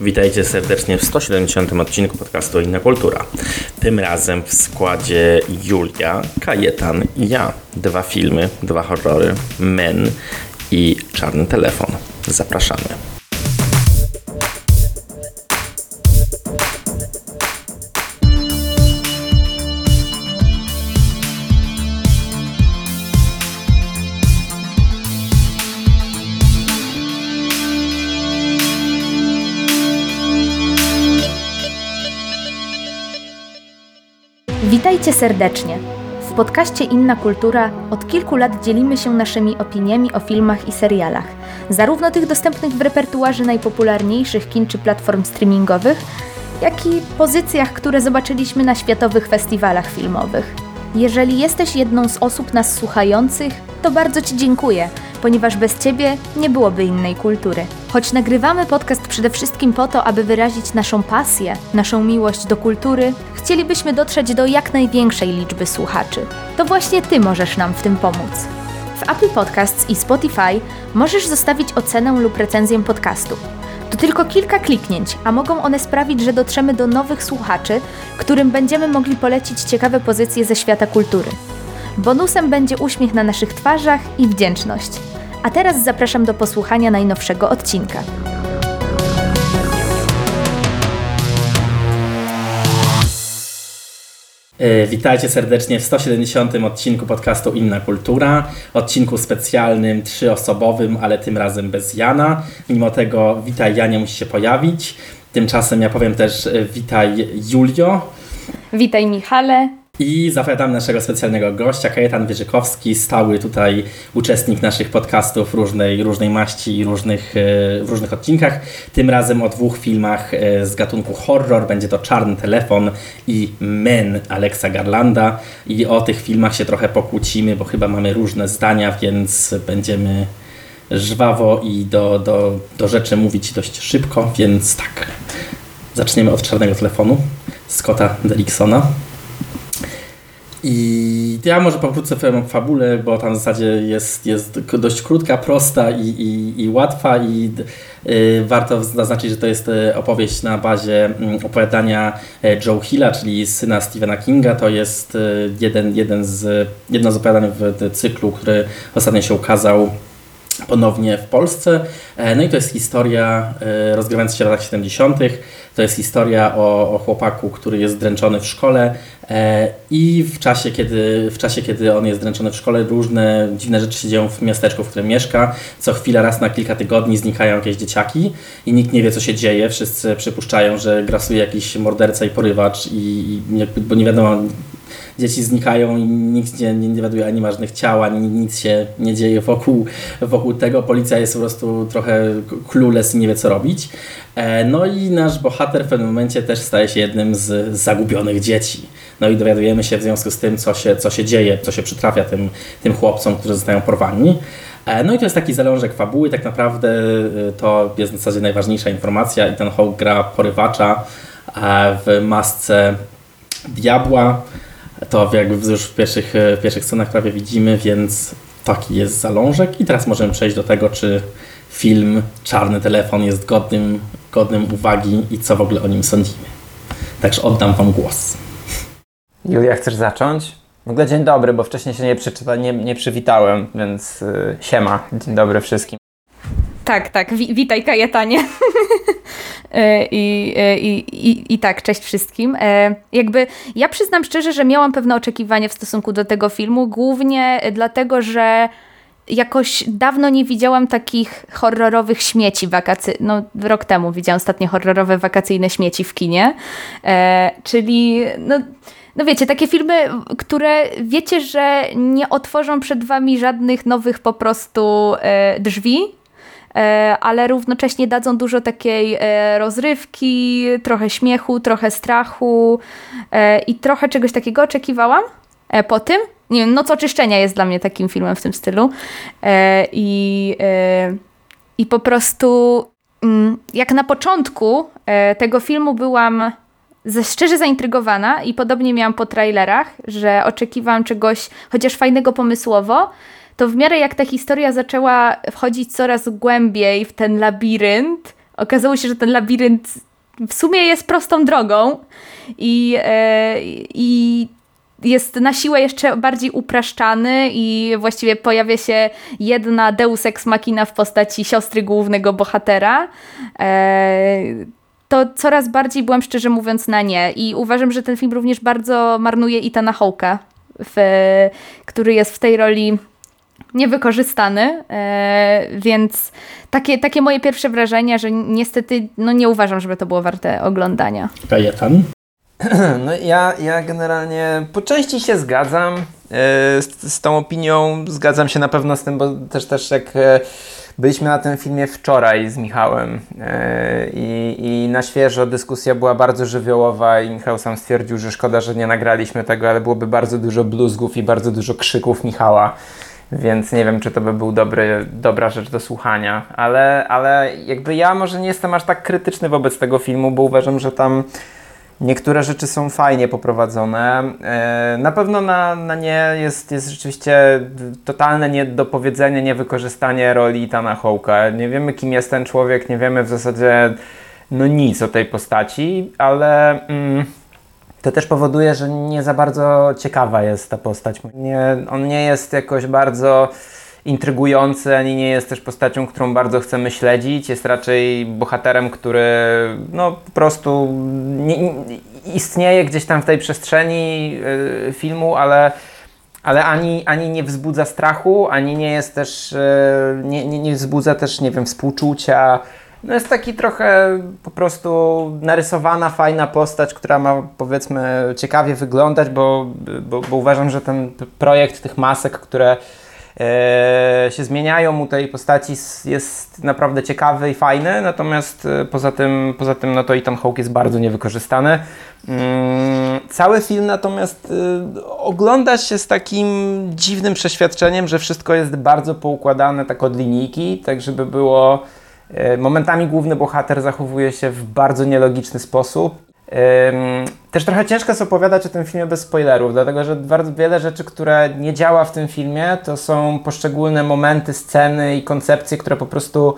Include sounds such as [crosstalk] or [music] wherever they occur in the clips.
Witajcie serdecznie w 170 odcinku podcastu Inna Kultura. Tym razem w składzie Julia, Kajetan i ja. Dwa filmy, dwa horrory, Men i Czarny Telefon. Zapraszamy. Witajcie serdecznie. W podcaście Inna Kultura od kilku lat dzielimy się naszymi opiniami o filmach i serialach, zarówno tych dostępnych w repertuarze najpopularniejszych kin czy platform streamingowych, jak i pozycjach, które zobaczyliśmy na światowych festiwalach filmowych. Jeżeli jesteś jedną z osób nas słuchających, to bardzo Ci dziękuję, ponieważ bez Ciebie nie byłoby innej kultury. Choć nagrywamy podcast przede wszystkim po to, aby wyrazić naszą pasję, naszą miłość do kultury, chcielibyśmy dotrzeć do jak największej liczby słuchaczy. To właśnie Ty możesz nam w tym pomóc. W Apple Podcasts i Spotify możesz zostawić ocenę lub recenzję podcastu. To tylko kilka kliknięć, a mogą one sprawić, że dotrzemy do nowych słuchaczy, którym będziemy mogli polecić ciekawe pozycje ze świata kultury. Bonusem będzie uśmiech na naszych twarzach i wdzięczność. A teraz zapraszam do posłuchania najnowszego odcinka. E, Witajcie serdecznie w 170 odcinku podcastu Inna Kultura. Odcinku specjalnym, trzyosobowym, ale tym razem bez Jana. Mimo tego witaj Janie musi się pojawić. Tymczasem ja powiem też e, witaj Julio. Witaj Michale. I zapowiadamy naszego specjalnego gościa, Kajetan Wierzykowski, stały tutaj uczestnik naszych podcastów różnej, różnej maści i różnych, e, w różnych odcinkach. Tym razem o dwóch filmach e, z gatunku horror. Będzie to Czarny Telefon i Men Alexa Garlanda. I o tych filmach się trochę pokłócimy, bo chyba mamy różne zdania, więc będziemy żwawo i do, do, do rzeczy mówić dość szybko, więc tak. Zaczniemy od Czarnego Telefonu Scotta Derricksona. I ja może pokrótce powiem fabule, bo tam w zasadzie jest, jest dość krótka, prosta i, i, i łatwa i y, warto zaznaczyć, że to jest y, opowieść na bazie y, opowiadania y, Joe Hilla, czyli syna Stephena Kinga. To jest y, jeden, jeden z, jedno z opowiadań w cyklu, który ostatnio się ukazał ponownie w Polsce. E, no i to jest historia e, rozgrywająca się w latach 70. To jest historia o, o chłopaku, który jest dręczony w szkole e, i w czasie, kiedy, w czasie, kiedy on jest dręczony w szkole, różne dziwne rzeczy się dzieją w miasteczku, w którym mieszka. Co chwila, raz na kilka tygodni znikają jakieś dzieciaki i nikt nie wie, co się dzieje. Wszyscy przypuszczają, że grasuje jakiś morderca i porywacz, i, i bo nie wiadomo, dzieci znikają i nikt nie, nie, nie wiaduje ani ważnych ciał, ani nic się nie dzieje wokół, wokół tego. Policja jest po prostu trochę clueless i nie wie co robić. E, no i nasz bohater w pewnym momencie też staje się jednym z zagubionych dzieci. No i dowiadujemy się w związku z tym, co się, co się dzieje, co się przytrafia tym, tym chłopcom, którzy zostają porwani. E, no i to jest taki zalążek fabuły, tak naprawdę e, to jest w zasadzie najważniejsza informacja i ten Hawk gra porywacza w masce diabła. To jakby już w pierwszych, w pierwszych scenach prawie widzimy, więc taki jest zalążek. I teraz możemy przejść do tego, czy film Czarny Telefon jest godnym, godnym uwagi i co w ogóle o nim sądzimy. Także oddam Wam głos. Julia, chcesz zacząć? W ogóle dzień dobry, bo wcześniej się nie, nie, nie przywitałem, więc yy, siema, dzień dobry wszystkim. Tak, tak, wi witaj Kajetanie. [laughs] I, i, i, I tak, cześć wszystkim. E, jakby ja przyznam szczerze, że miałam pewne oczekiwania w stosunku do tego filmu, głównie dlatego, że jakoś dawno nie widziałam takich horrorowych śmieci wakacyjnych. No, rok temu widziałam ostatnie horrorowe wakacyjne śmieci w kinie. E, czyli, no, no wiecie, takie filmy, które wiecie, że nie otworzą przed wami żadnych nowych po prostu e, drzwi, E, ale równocześnie dadzą dużo takiej e, rozrywki, trochę śmiechu, trochę strachu e, i trochę czegoś takiego oczekiwałam po tym. Nie wiem, Noc Oczyszczenia jest dla mnie takim filmem w tym stylu. I, i po prostu mm, jak na początku tego filmu byłam szczerze zaintrygowana i podobnie miałam po trailerach, że oczekiwałam czegoś chociaż fajnego pomysłowo, to w miarę jak ta historia zaczęła wchodzić coraz głębiej w ten labirynt, okazało się, że ten labirynt w sumie jest prostą drogą i, e, i jest na siłę jeszcze bardziej upraszczany i właściwie pojawia się jedna deus ex machina w postaci siostry głównego bohatera. E, to coraz bardziej byłam szczerze mówiąc na nie i uważam, że ten film również bardzo marnuje Itana Hawke'a, który jest w tej roli niewykorzystany, e, więc takie, takie moje pierwsze wrażenia, że niestety no nie uważam, żeby to było warte oglądania. Kajetan? [clears throat] No ja, ja generalnie po części się zgadzam e, z, z tą opinią, zgadzam się na pewno z tym, bo też też jak e, byliśmy na tym filmie wczoraj z Michałem i, i na świeżo dyskusja była bardzo żywiołowa i Michał sam stwierdził, że szkoda, że nie nagraliśmy tego, ale byłoby bardzo dużo bluzgów i bardzo dużo krzyków Michała więc nie wiem, czy to by był dobry, dobra rzecz do słuchania, ale, ale jakby ja może nie jestem aż tak krytyczny wobec tego filmu, bo uważam, że tam niektóre rzeczy są fajnie poprowadzone. E, na pewno na, na nie jest, jest rzeczywiście totalne niedopowiedzenie, niewykorzystanie roli Tana Hołka. Nie wiemy, kim jest ten człowiek, nie wiemy w zasadzie no nic o tej postaci, ale... Mm, to też powoduje, że nie za bardzo ciekawa jest ta postać. Nie, on nie jest jakoś bardzo intrygujący, ani nie jest też postacią, którą bardzo chcemy śledzić. Jest raczej bohaterem, który no, po prostu nie, istnieje gdzieś tam w tej przestrzeni yy, filmu, ale, ale ani, ani nie wzbudza strachu, ani nie jest też, yy, nie, nie, nie wzbudza też, nie wiem, współczucia no jest taki trochę po prostu narysowana, fajna postać, która ma powiedzmy ciekawie wyglądać, bo, bo, bo uważam, że ten projekt tych masek, które e, się zmieniają u tej postaci jest naprawdę ciekawy i fajny, natomiast e, poza tym, poza tym no to Ethan Hawke jest bardzo niewykorzystany. Mm, cały film natomiast e, ogląda się z takim dziwnym przeświadczeniem, że wszystko jest bardzo poukładane tak od linijki, tak żeby było momentami główny bohater zachowuje się w bardzo nielogiczny sposób. Też trochę ciężko jest opowiadać o tym filmie bez spoilerów, dlatego że bardzo wiele rzeczy, które nie działa w tym filmie, to są poszczególne momenty, sceny i koncepcje, które po prostu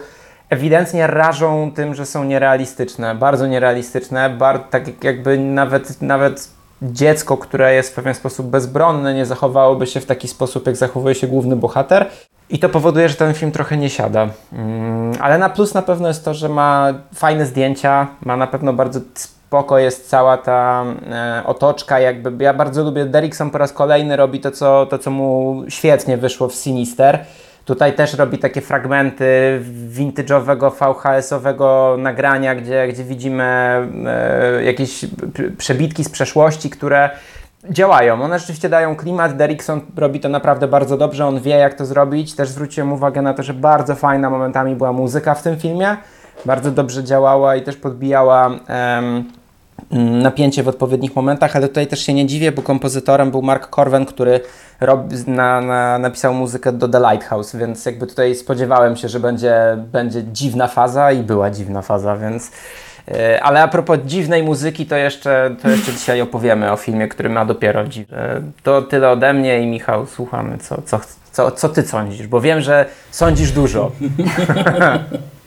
ewidentnie rażą tym, że są nierealistyczne, bardzo nierealistyczne, bar tak jakby nawet, nawet dziecko, które jest w pewien sposób bezbronne, nie zachowałoby się w taki sposób, jak zachowuje się główny bohater. I to powoduje, że ten film trochę nie siada. Mm, ale na plus na pewno jest to, że ma fajne zdjęcia, ma na pewno bardzo spoko jest cała ta e, otoczka, jakby ja bardzo lubię, Derrickson po raz kolejny robi to co, to, co mu świetnie wyszło w Sinister. Tutaj też robi takie fragmenty vintage'owego, VHS-owego nagrania, gdzie, gdzie widzimy e, jakieś przebitki z przeszłości, które działają. One rzeczywiście dają klimat. Derrickson robi to naprawdę bardzo dobrze, on wie jak to zrobić. Też zwróciłem uwagę na to, że bardzo fajna momentami była muzyka w tym filmie. Bardzo dobrze działała i też podbijała napięcie w odpowiednich momentach, ale tutaj też się nie dziwię, bo kompozytorem był Mark Corwen, który rob, na, na, napisał muzykę do The Lighthouse, więc jakby tutaj spodziewałem się, że będzie, będzie dziwna faza i była dziwna faza, więc E, ale a propos dziwnej muzyki, to jeszcze, to jeszcze dzisiaj opowiemy o filmie, który ma dopiero. E, to tyle ode mnie i Michał, słuchamy, co, co, co, co ty sądzisz, bo wiem, że sądzisz dużo. [laughs]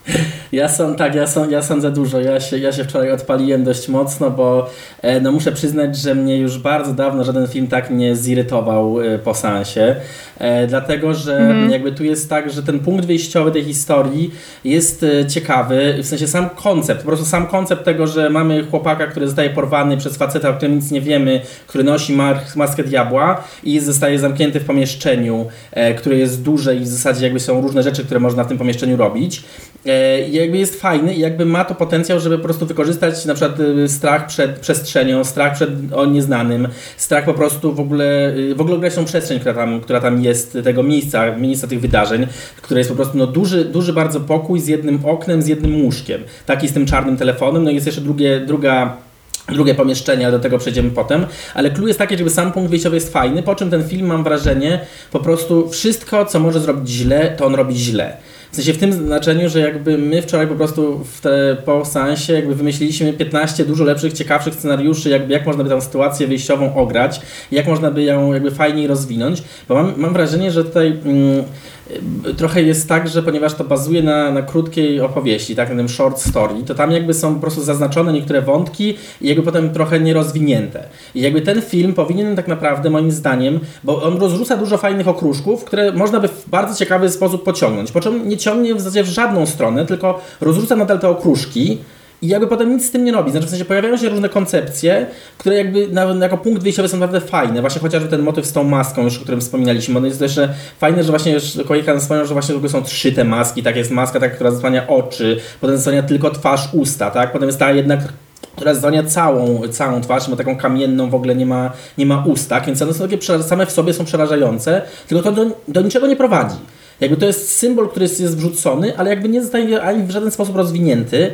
Ja są, tak, ja, są, ja sądzę dużo. Ja się, ja się wczoraj odpaliłem dość mocno, bo e, no muszę przyznać, że mnie już bardzo dawno żaden film tak nie zirytował e, po sensie. E, dlatego, że mm. jakby tu jest tak, że ten punkt wyjściowy tej historii jest ciekawy, w sensie sam koncept, po prostu sam koncept tego, że mamy chłopaka, który zostaje porwany przez faceta, o którym nic nie wiemy, który nosi maskę diabła i zostaje zamknięty w pomieszczeniu, które jest duże i w zasadzie jakby są różne rzeczy, które można w tym pomieszczeniu robić. E, I jakby jest fajny i jakby ma to potencjał, żeby po prostu wykorzystać na przykład y, strach przed przestrzenią, strach przed o nieznanym, strach po prostu w ogóle, y, w ogóle tą przestrzeń, która tam, która tam jest, tego miejsca, miejsca tych wydarzeń, które jest po prostu no, duży, duży bardzo pokój z jednym oknem, z jednym łóżkiem. Taki z tym czarnym telefonem, no i jest jeszcze drugie, druga drugie pomieszczenie, ale do tego przejdziemy potem. Ale clue jest takie, żeby sam punkt wyjściowy jest fajny, po czym ten film, mam wrażenie, po prostu wszystko, co może zrobić źle, to on robi źle. W sensie w tym znaczeniu, że jakby my wczoraj po prostu w te, po seansie jakby wymyśliliśmy 15 dużo lepszych, ciekawszych scenariuszy, jakby jak można by tę sytuację wyjściową ograć, jak można by ją jakby fajniej rozwinąć, bo mam, mam wrażenie, że tutaj... Mm, trochę jest tak, że ponieważ to bazuje na, na krótkiej opowieści, tak, na tym short story, to tam jakby są po prostu zaznaczone niektóre wątki i jakby potem trochę nierozwinięte. I jakby ten film powinien tak naprawdę, moim zdaniem, bo on rozrzuca dużo fajnych okruszków, które można by w bardzo ciekawy sposób pociągnąć. Po czym nie ciągnie w zasadzie w żadną stronę, tylko rozrzuca nadal te okruszki, i jakby potem nic z tym nie robi. Znaczy w sensie pojawiają się różne koncepcje, które jakby na, jako punkt wyjściowy są naprawdę fajne. Właśnie chociażby ten motyw z tą maską, już o którym wspominaliśmy. On jest też fajne, że właśnie już kolega wspomniał, że właśnie w ogóle są trzy te maski. Tak jest maska, tak, która zasłania oczy, potem zasłania tylko twarz, usta, tak? Potem jest ta jednak która zasłania całą, całą twarz, ma taką kamienną, w ogóle nie ma, nie ma ust, tak? Więc one są takie same w sobie są przerażające, tylko to do, do niczego nie prowadzi. Jakby to jest symbol, który jest, jest wrzucony, ale jakby nie zostaje ani w żaden sposób rozwinięty.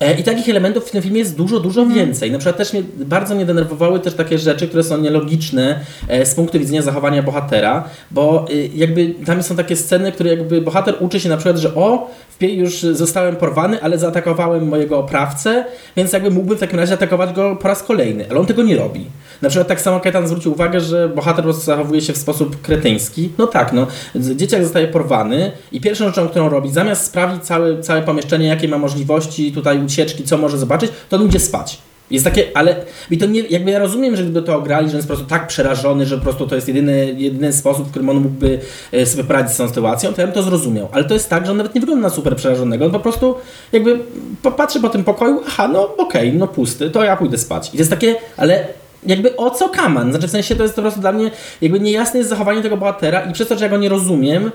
E, I takich elementów w tym filmie jest dużo, dużo mm. więcej. Na przykład też mnie, bardzo mnie denerwowały też takie rzeczy, które są nielogiczne e, z punktu widzenia zachowania bohatera, bo e, jakby tam są takie sceny, które jakby bohater uczy się na przykład, że o, już zostałem porwany, ale zaatakowałem mojego oprawcę, więc jakby mógłbym w takim razie atakować go po raz kolejny, ale on tego nie robi. Na przykład tak samo Kajtan zwrócił uwagę, że bohater po zachowuje się w sposób kretyński. No tak, no. Dzieciak zostaje porwany i pierwszą rzeczą, którą robi, zamiast sprawdzić całe, całe pomieszczenie, jakie ma możliwości tutaj ucieczki, co może zobaczyć, to on idzie spać. Jest takie, ale i to nie, jakby ja rozumiem, że gdyby to ograli, że jest po prostu tak przerażony, że po prostu to jest jedyny, jedyny sposób, w którym on mógłby e, sobie poradzić z tą sytuacją, to ja bym to zrozumiał. Ale to jest tak, że on nawet nie wygląda na super przerażonego, on po prostu jakby popatrzy po tym pokoju, aha, no okej, okay, no pusty, to ja pójdę spać. I to jest takie, ale jakby o co kaman? Znaczy w sensie to jest po prostu dla mnie jakby niejasne jest zachowanie tego bohatera i przez to, że ja go nie rozumiem,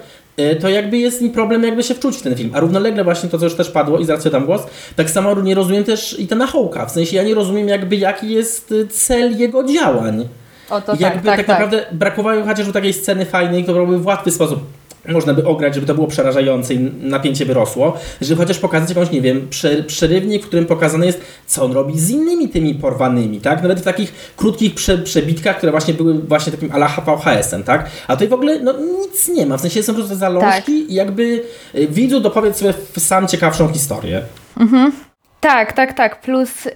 to jakby jest mi problem jakby się wczuć w ten film. A równolegle właśnie to, co już też padło i zaraz dam głos, tak samo nie rozumiem też i ten Hołka. W sensie ja nie rozumiem jakby jaki jest y, cel jego działań. O, to jakby tak, tak, tak naprawdę tak. brakowało chociaż takiej sceny fajnej, która byłaby w łatwy sposób można by ograć, żeby to było przerażające i napięcie wyrosło, żeby chociaż pokazać jakąś, nie wiem, przerywnik, w którym pokazane jest, co on robi z innymi tymi porwanymi, tak? Nawet w takich krótkich prze, przebitkach, które właśnie były właśnie takim ala VHS-em, tak? A tutaj w ogóle no, nic nie ma, w sensie są po prostu zalążki tak. i jakby y, widzu dopowiedz sobie sam ciekawszą historię. Mhm. Tak, tak, tak. Plus yy,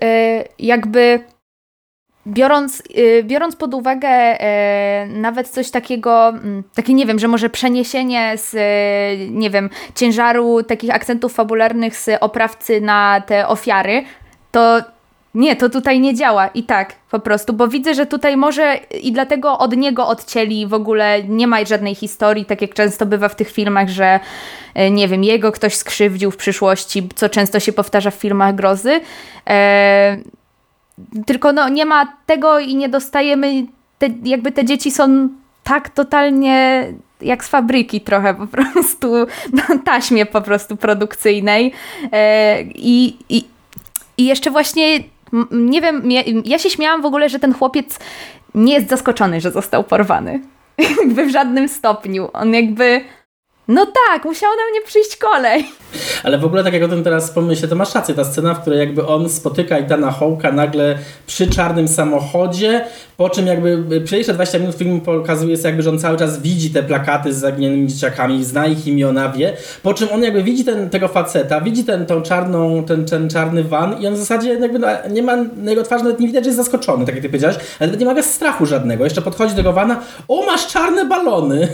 jakby Biorąc, y, biorąc pod uwagę e, nawet coś takiego, mm, takie nie wiem, że może przeniesienie z, e, nie wiem, ciężaru takich akcentów fabularnych z oprawcy na te ofiary, to nie, to tutaj nie działa i tak po prostu, bo widzę, że tutaj może i dlatego od niego odcięli w ogóle, nie ma żadnej historii, tak jak często bywa w tych filmach, że nie wiem, jego ktoś skrzywdził w przyszłości, co często się powtarza w filmach grozy. E tylko no, nie ma tego i nie dostajemy, te, jakby te dzieci są tak totalnie jak z fabryki trochę po [laughs] prostu, na taśmie po prostu produkcyjnej. E, i, i, I jeszcze właśnie, nie wiem, ja się śmiałam w ogóle, że ten chłopiec nie jest zaskoczony, że został porwany. [laughs] jakby w żadnym stopniu. On jakby no tak, musiał na mnie przyjść kolej. Ale w ogóle tak jak o tym teraz pomyślę, to masz rację, ta scena, w której jakby on spotyka Itana Hołka nagle przy czarnym samochodzie, po czym jakby pierwsze 20 minut filmu pokazuje się jakby, że on cały czas widzi te plakaty z zaginionymi dzieciakami, zna ich imiona, wie, po czym on jakby widzi ten, tego faceta, widzi ten, tą czarną, ten, ten czarny van i on w zasadzie jakby no, nie ma, na jego twarzy nawet nie widać, że jest zaskoczony, tak jak ty powiedziałeś, ale nie ma strachu żadnego. Jeszcze podchodzi do tego vana, o masz czarne balony!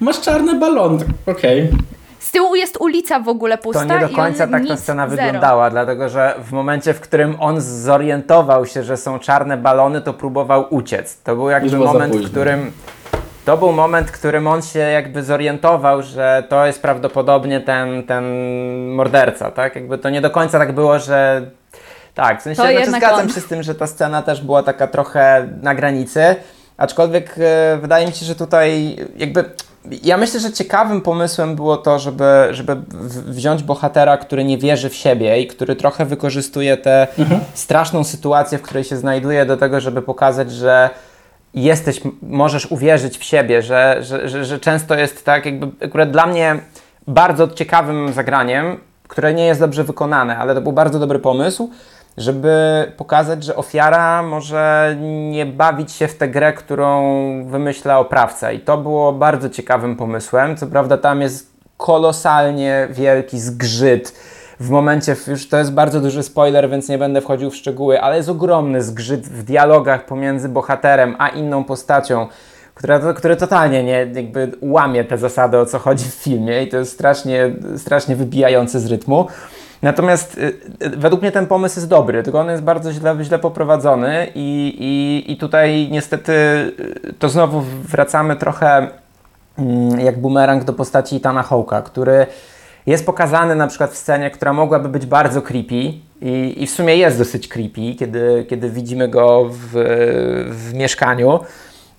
Masz czarny balon, okej. Okay. Z tyłu jest ulica w ogóle pusta. To nie do końca tak ta scena zero. wyglądała, dlatego że w momencie, w którym on zorientował się, że są czarne balony, to próbował uciec. To był jakby moment, w którym. To był moment, w którym on się jakby zorientował, że to jest prawdopodobnie ten, ten morderca, tak? Jakby to nie do końca tak było, że tak, w sensie znaczy, zgadzam on. się z tym, że ta scena też była taka trochę na granicy. Aczkolwiek e, wydaje mi się, że tutaj jakby. Ja myślę, że ciekawym pomysłem było to, żeby, żeby wziąć bohatera, który nie wierzy w siebie i który trochę wykorzystuje tę mhm. straszną sytuację, w której się znajduje, do tego, żeby pokazać, że jesteś, możesz uwierzyć w siebie, że, że, że, że często jest tak, jakby akurat dla mnie bardzo ciekawym zagraniem, które nie jest dobrze wykonane, ale to był bardzo dobry pomysł, żeby pokazać, że ofiara może nie bawić się w tę grę, którą wymyśla oprawca. I to było bardzo ciekawym pomysłem. Co prawda, tam jest kolosalnie wielki zgrzyt. W momencie, już to jest bardzo duży spoiler, więc nie będę wchodził w szczegóły, ale jest ogromny zgrzyt w dialogach pomiędzy bohaterem a inną postacią, które, które totalnie nie, jakby łamie te zasady, o co chodzi w filmie i to jest strasznie, strasznie wybijające z rytmu. Natomiast y, y, według mnie ten pomysł jest dobry, tylko on jest bardzo źle, źle poprowadzony i, i, i tutaj niestety y, to znowu wracamy trochę mm, jak bumerang do postaci Itana Hawke'a, który jest pokazany na przykład w scenie, która mogłaby być bardzo creepy i, i w sumie jest dosyć creepy, kiedy, kiedy widzimy go w, w mieszkaniu.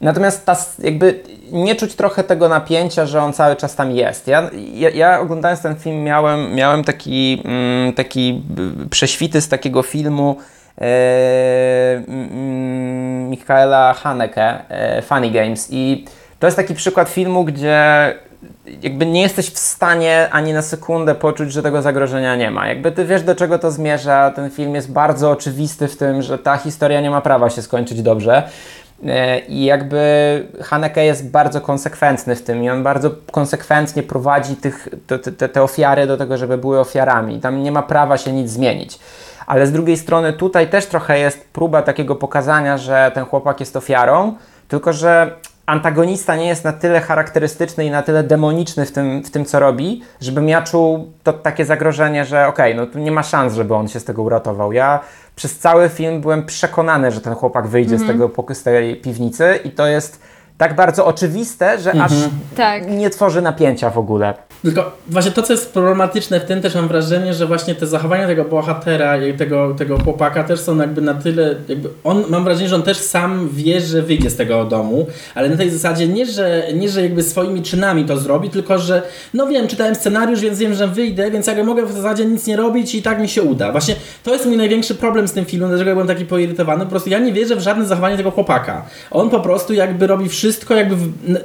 Natomiast ta, jakby nie czuć trochę tego napięcia, że on cały czas tam jest. Ja, ja, ja oglądając ten film miałem, miałem taki, mm, taki prześwity z takiego filmu e, mm, Michaela Haneke, e, Funny Games i to jest taki przykład filmu, gdzie jakby nie jesteś w stanie ani na sekundę poczuć, że tego zagrożenia nie ma. Jakby ty wiesz, do czego to zmierza. Ten film jest bardzo oczywisty w tym, że ta historia nie ma prawa się skończyć dobrze. E, I jakby Haneke jest bardzo konsekwentny w tym i on bardzo konsekwentnie prowadzi tych, te, te, te ofiary do tego, żeby były ofiarami. Tam nie ma prawa się nic zmienić. Ale z drugiej strony tutaj też trochę jest próba takiego pokazania, że ten chłopak jest ofiarą, tylko że antagonista nie jest na tyle charakterystyczny i na tyle demoniczny w tym, w tym co robi, żebym ja czuł to takie zagrożenie, że okej, okay, no tu nie ma szans, żeby on się z tego uratował. Ja przez cały film byłem przekonany, że ten chłopak wyjdzie mm -hmm. z, mhm. tego, z tej piwnicy i to jest tak bardzo oczywiste, że aż mhm. tak. nie tworzy napięcia w ogóle. Tylko właśnie to, co jest problematyczne w tym, też mam wrażenie, że właśnie te zachowania tego bohatera i tego, tego chłopaka też są jakby na tyle, jakby on, mam wrażenie, że on też sam wie, że wyjdzie z tego domu, ale na tej zasadzie nie, że, nie, że jakby swoimi czynami to zrobi, tylko że no wiem, czytałem scenariusz, więc wiem, że wyjdę, więc jakby mogę w zasadzie nic nie robić i tak mi się uda. Właśnie to jest mój największy problem z tym filmem, dlaczego ja byłem taki poirytowany, po prostu ja nie wierzę w żadne zachowanie tego chłopaka. On po prostu jakby robi wszystko jakby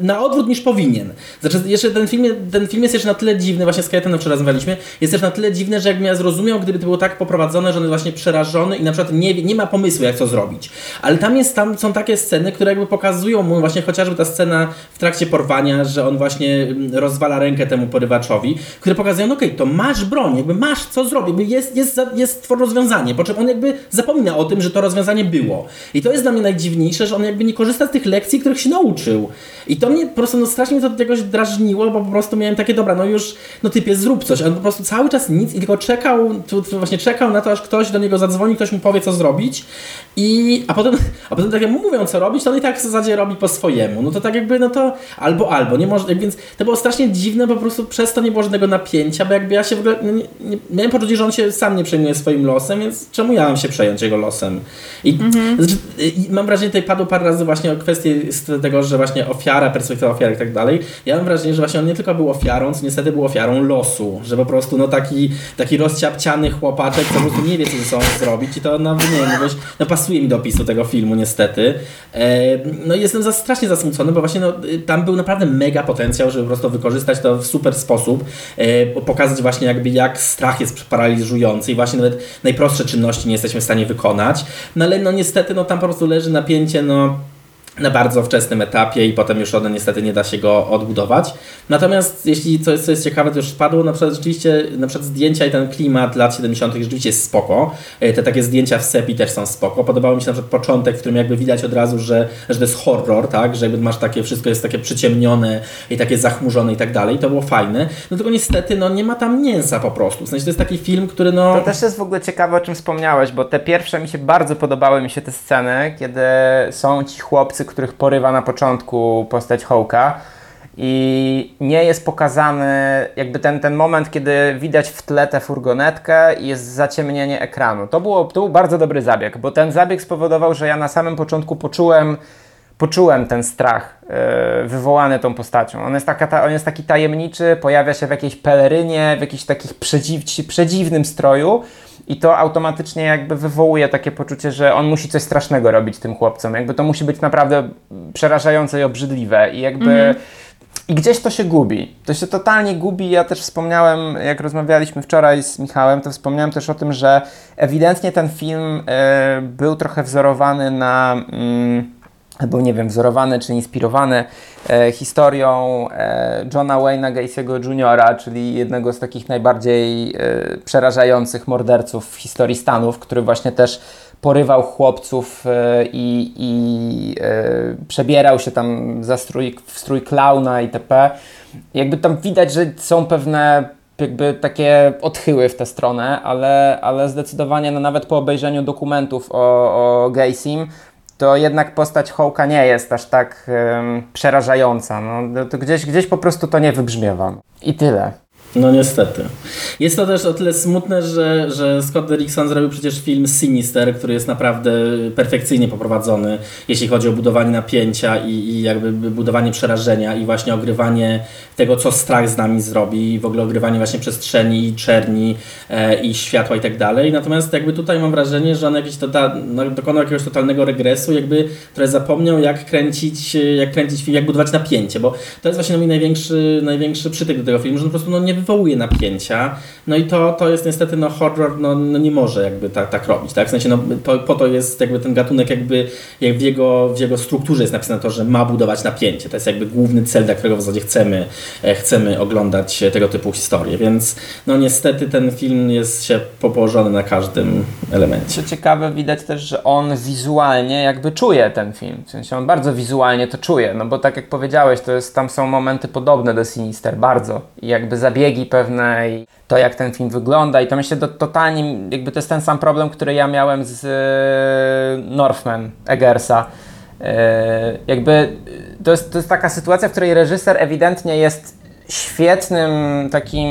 na odwrót niż powinien. Znaczy jeszcze ten film, ten film jest jeszcze na tyle dziwny, właśnie z Kajetanem wczoraj rozmawialiśmy, jest też na tyle dziwny, że jakbym ja zrozumiał, gdyby to było tak poprowadzone, że on jest właśnie przerażony i na przykład nie, nie ma pomysłu, jak to zrobić. Ale tam, jest, tam są takie sceny, które jakby pokazują mu właśnie chociażby ta scena w trakcie porwania, że on właśnie mm, rozwala rękę temu porywaczowi, które pokazują, no okej, okay, to masz broń, jakby masz co zrobić, jest, jest, jest rozwiązanie, po czym on jakby zapomina o tym, że to rozwiązanie było. I to jest dla mnie najdziwniejsze, że on jakby nie korzysta z tych lekcji, których się nauczył. I to mnie po prostu, no strasznie to jakoś drażniło, bo po prostu miałem takie, dobra, no już, no typie, zrób coś. On po prostu cały czas nic i tylko czekał, tu, tu właśnie czekał na to, aż ktoś do niego zadzwoni, ktoś mu powie, co zrobić. I, a potem, a potem tak jak mu mówią, co robić, to on i tak w zasadzie robi po swojemu. No to tak jakby, no to albo, albo, nie może, więc to było strasznie dziwne, po prostu przez to nie było żadnego napięcia, bo jakby ja się w ogóle, no nie, nie, miałem poczucie, że on się sam nie przejmuje swoim losem, więc czemu ja mam się przejąć jego losem? I, mhm. znaczy, i mam wrażenie, tutaj padło parę razy właśnie o kwestii tego, że właśnie ofiara, perspektywa ofiary i tak dalej. Ja mam wrażenie, że właśnie on nie tylko był ofiarą, niestety był ofiarą losu, że po prostu no taki, taki rozciapciany chłopaczek, po prostu nie wie, co ze sobą zrobić i to no, nie wiem, no, pasuje mi do opisu tego filmu niestety. E, no i jestem za, strasznie zasmucony, bo właśnie no, tam był naprawdę mega potencjał, żeby po prostu wykorzystać to w super sposób, e, pokazać właśnie jakby jak strach jest paraliżujący i właśnie nawet najprostsze czynności nie jesteśmy w stanie wykonać. No ale no niestety no tam po prostu leży napięcie, no na bardzo wczesnym etapie i potem już one niestety nie da się go odbudować. Natomiast jeśli coś, co jest ciekawe, to już spadło, na przykład rzeczywiście na przykład zdjęcia i ten klimat lat 70. rzeczywiście jest spoko. E, te takie zdjęcia w sepi też są spoko. Podobało mi się na przykład początek, w którym jakby widać od razu, że, że to jest horror, tak? Że jakby masz takie, wszystko jest takie przyciemnione i takie zachmurzone i tak dalej. To było fajne. No tylko niestety no nie ma tam mięsa po prostu. W sensie to jest taki film, który no... To też jest w ogóle ciekawe, o czym wspomniałeś, bo te pierwsze mi się bardzo podobały mi się te sceny, kiedy są ci chłopcy, których porywa na początku postać Hołka i nie jest pokazany jakby ten, ten moment, kiedy widać w tle tę furgonetkę i jest zaciemnienie ekranu. To, było, to był bardzo dobry zabieg, bo ten zabieg spowodował, że ja na samym początku poczułem, poczułem ten strach yy, wywołany tą postacią. On jest, taka, on jest taki tajemniczy, pojawia się w jakiejś pelerynie, w jakimś takich przedziw, przedziwnym stroju i to automatycznie jakby wywołuje takie poczucie, że on musi coś strasznego robić tym chłopcom. Jakby to musi być naprawdę przerażające i obrzydliwe i jakby... -hmm. I gdzieś to się gubi. To się totalnie gubi. Ja też wspomniałem, jak rozmawialiśmy wczoraj z Michałem, to wspomniałem też o tym, że ewidentnie ten film y, był trochę wzorowany na. Y, był, nie wiem, wzorowany czy inspirowany e, historią e, Johna Wayne'a Gacy'ego Jr., czyli jednego z takich najbardziej e, przerażających morderców w historii Stanów, który właśnie też porywał chłopców e, i, i e, przebierał się tam za strój, w strój klauna itp. Jakby tam widać, że są pewne jakby takie odchyły w tę stronę, ale, ale zdecydowanie no nawet po obejrzeniu dokumentów o, o to jednak postać Hołka nie jest aż tak em, przerażająca. No, to gdzieś, gdzieś po prostu to nie wybrzmiewa. I tyle. No niestety. Jest to też o tyle smutne, że, że Scott Derrickson zrobił przecież film Sinister, który jest naprawdę perfekcyjnie poprowadzony, jeśli chodzi o budowanie napięcia i, i jakby budowanie przerażenia i właśnie ogrywanie tego, co strach z nami zrobi i w ogóle ogrywanie właśnie przestrzeni, czerni e, i światła i tak dalej. Natomiast jakby tutaj mam wrażenie, że on jakiś tota, no, dokonał jakiegoś totalnego regresu, jakby trochę zapomniał jak kręcić, jak kręcić film, jak budować napięcie, bo to jest właśnie mój największy, największy przytyk do tego filmu, że on po prostu no, nie wywołuje napięcia. No i to, to jest niestety, no horror no, no nie może jakby tak, tak robić, tak? W sensie, no to, po to jest jakby ten gatunek jakby, jak w jego, w jego strukturze jest napisane to, że ma budować napięcie. To jest jakby główny cel, dla którego w zasadzie chcemy, e, chcemy oglądać tego typu historie, więc no niestety ten film jest się położony na każdym elemencie. Co ciekawe, widać też, że on wizualnie jakby czuje ten film. W sensie on bardzo wizualnie to czuje, no bo tak jak powiedziałeś, to jest, tam są momenty podobne do Sinister, bardzo. I jakby zabiegi pewne i to jak ten film wygląda i to myślę, to totalnie jakby to jest ten sam problem, który ja miałem z e, Northman Eggersa. E, jakby to jest, to jest taka sytuacja, w której reżyser ewidentnie jest świetnym takim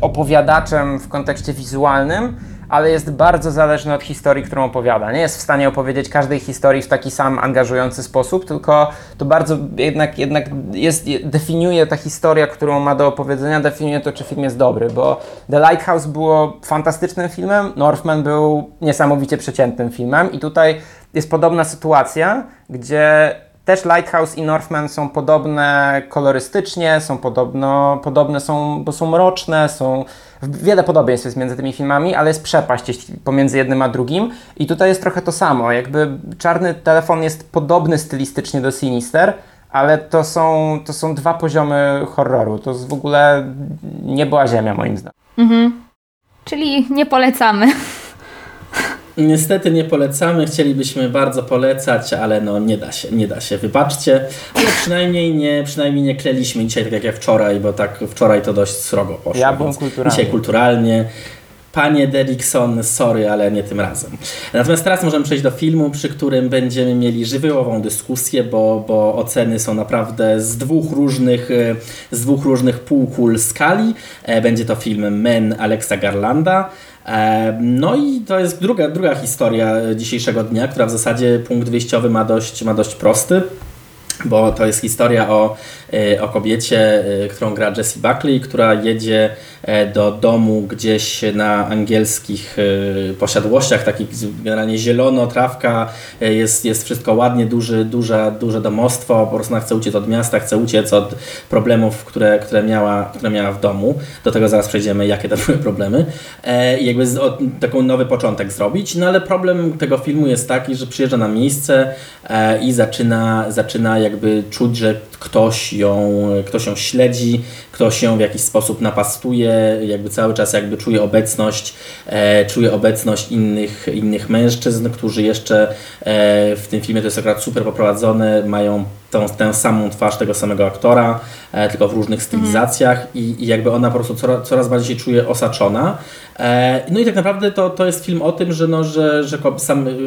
opowiadaczem w kontekście wizualnym, ale jest bardzo zależny od historii, którą opowiada. Nie jest w stanie opowiedzieć każdej historii w taki sam angażujący sposób, tylko to bardzo jednak, jednak jest, definiuje ta historia, którą ma do opowiedzenia, definiuje to, czy film jest dobry, bo The Lighthouse było fantastycznym filmem, Northman był niesamowicie przeciętnym filmem i tutaj jest podobna sytuacja, gdzie też Lighthouse i Northman są podobne kolorystycznie, są podobno, podobne są, bo są mroczne, są wiele podobieństw jest między tymi filmami, ale jest przepaść pomiędzy jednym a drugim i tutaj jest trochę to samo, jakby Czarny Telefon jest podobny stylistycznie do Sinister, ale to są, to są dwa poziomy horroru, to jest w ogóle nie była ziemia moim zdaniem. Mhm. Czyli nie polecamy. Niestety nie polecamy, chcielibyśmy bardzo polecać, ale no nie da się, nie da się, wybaczcie. Ale przynajmniej nie, przynajmniej nie kleliśmy dzisiaj tak jak ja wczoraj, bo tak wczoraj to dość srogo poszło. Ja byłem kulturalnie. Dzisiaj kulturalnie. Panie Derrickson, sorry, ale nie tym razem. Natomiast teraz możemy przejść do filmu, przy którym będziemy mieli żywiołową dyskusję, bo, bo oceny są naprawdę z dwóch różnych, z dwóch różnych półkul skali. E, będzie to film Men Alexa Garlanda. No i to jest druga, druga historia dzisiejszego dnia, która w zasadzie punkt wyjściowy ma dość, ma dość prosty bo to jest historia o, e, o kobiecie, e, którą gra Jessie Buckley, która jedzie e, do domu gdzieś na angielskich posiadłościach, takich generalnie zielono, trawka, jest, jest wszystko ładnie, duży, duże, duże domostwo, po prostu ona chce uciec od miasta, chce uciec od problemów, które, które, miała, które miała w domu. Do tego zaraz przejdziemy, jakie to [laughs] były problemy. I jakby z, taką nowy początek zrobić, no ale problem tego filmu jest taki, że przyjeżdża na miejsce i zaczyna, zaczyna jakby czuć, że ktoś ją, ktoś ją śledzi, ktoś ją w jakiś sposób napastuje, jakby cały czas jakby czuje obecność, e, czuje obecność innych, innych mężczyzn, którzy jeszcze e, w tym filmie to jest akurat super poprowadzone, mają tą, tę samą twarz tego samego aktora, e, tylko w różnych stylizacjach mm. i, i, jakby ona po prostu coraz, coraz bardziej się czuje osaczona. E, no i tak naprawdę to, to jest film o tym, że, no, że, że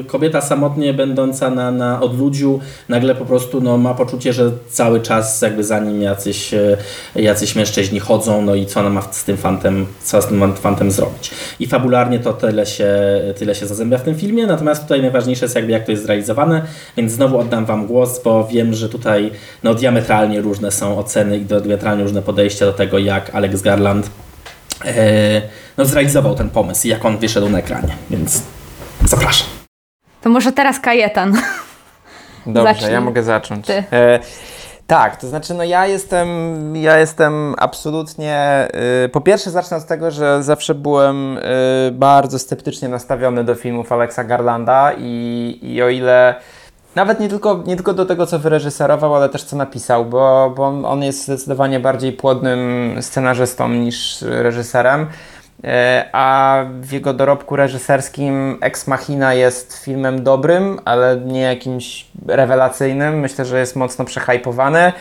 kobieta samotnie będąca na, na odludziu nagle po prostu no, ma poczucie, że cały czas jakby za nim jacyś, e, jacyś mężczyźni chodzą, no i co ona ma z tym fantem, co z tym fantem zrobić. I fabularnie to tyle się, tyle się zazębia w tym filmie, natomiast tutaj najważniejsze jest jakby jak to jest zrealizowane, więc znowu oddam Wam głos, bo wiem, że tutaj no, diametralnie różne są oceny i diametralnie różne podejścia do tego, jak Alex Garland e, no, zrealizował ten pomysł i jak on wyszedł na ekranie, więc zapraszam. To może teraz Kajetan. Dobrze, Zacznij. ja mogę zacząć. E, tak, to znaczy, no ja jestem, ja jestem absolutnie. Y, po pierwsze, zacznę od tego, że zawsze byłem y, bardzo sceptycznie nastawiony do filmów Alexa Garlanda i, i o ile. Nawet nie tylko, nie tylko do tego, co wyreżyserował, ale też co napisał, bo, bo on jest zdecydowanie bardziej płodnym scenarzystą niż reżyserem a w jego dorobku reżyserskim Ex Machina jest filmem dobrym, ale nie jakimś rewelacyjnym. Myślę, że jest mocno przehypowany.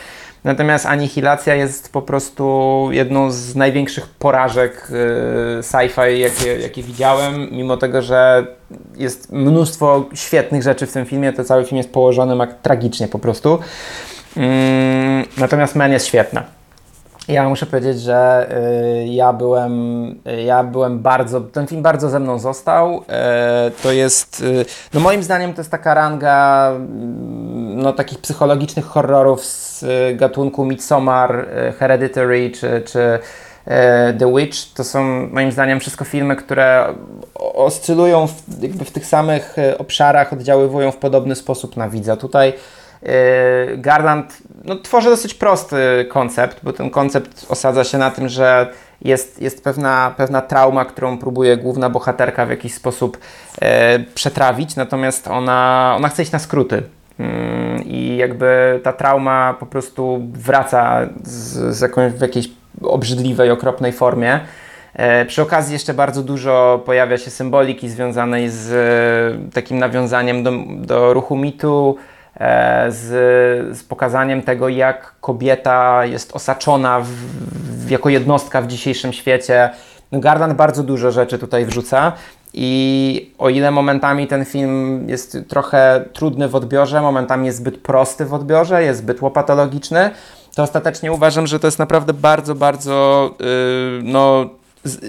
Natomiast Anihilacja jest po prostu jedną z największych porażek e, sci-fi, jakie, jakie widziałem. Mimo tego, że jest mnóstwo świetnych rzeczy w tym filmie, to cały film jest położony tragicznie po prostu. Mm, natomiast Men jest świetna. Ja muszę powiedzieć, że y, ja byłem, y, ja byłem bardzo, ten film bardzo ze mną został. E, to jest, y, no moim zdaniem to jest taka ranga mm, no, takich psychologicznych horrorów z gatunku Midsommar, Hereditary czy, czy e, The Witch. To są moim zdaniem wszystko filmy, które oscylują w, w tych samych obszarach, oddziaływują w podobny sposób na widza. Tutaj Garland no, tworzy dosyć prosty koncept, bo ten koncept osadza się na tym, że jest, jest pewna, pewna trauma, którą próbuje główna bohaterka w jakiś sposób e, przetrawić, natomiast ona, ona chce iść na skróty. Mm, I jakby ta trauma po prostu wraca z, z jakąś, w jakiejś obrzydliwej, okropnej formie. E, przy okazji jeszcze bardzo dużo pojawia się symboliki związanej z e, takim nawiązaniem do, do ruchu mitu, z, z pokazaniem tego, jak kobieta jest osaczona w, w, jako jednostka w dzisiejszym świecie. No Garland bardzo dużo rzeczy tutaj wrzuca. I o ile momentami ten film jest trochę trudny w odbiorze, momentami jest zbyt prosty w odbiorze, jest zbyt łopatologiczny, to ostatecznie uważam, że to jest naprawdę bardzo, bardzo yy, no,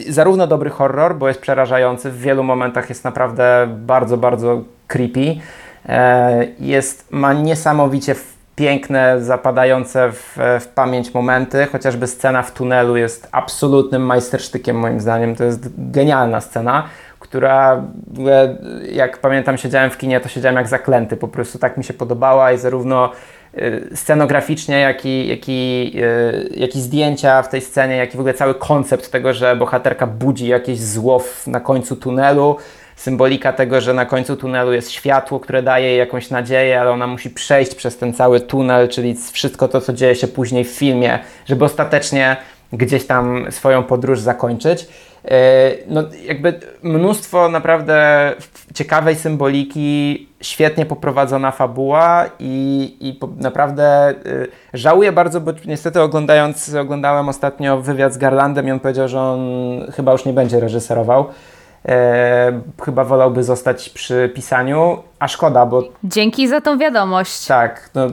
zarówno dobry horror, bo jest przerażający, w wielu momentach jest naprawdę bardzo, bardzo creepy. E, jest, ma niesamowicie piękne, zapadające w, w, pamięć momenty, chociażby scena w tunelu jest absolutnym majstersztykiem moim zdaniem. To jest genialna scena, która jak pamiętam siedziałem w kinie, to siedziałem jak zaklęty, po prostu tak mi się podobała i zarówno e, scenograficznie, jak i, jak, i, e, jak i zdjęcia w tej scenie, jak i w ogóle cały koncept tego, że bohaterka budzi jakieś zło na końcu tunelu, symbolika tego, że na końcu tunelu jest światło, które daje jej jakąś nadzieję, ale ona musi przejść przez ten cały tunel, czyli wszystko to, co dzieje się później w filmie, żeby ostatecznie gdzieś tam swoją podróż zakończyć. E, no, jakby mnóstwo naprawdę ciekawej symboliki, świetnie poprowadzona fabuła i, i naprawdę y, żałuję bardzo, bo niestety oglądając, oglądałem ostatnio wywiad z Garlandem i on powiedział, że on chyba już nie będzie reżyserował. E, chyba wolałby zostać przy pisaniu, a szkoda, bo... Dzięki za tą wiadomość. Tak, no,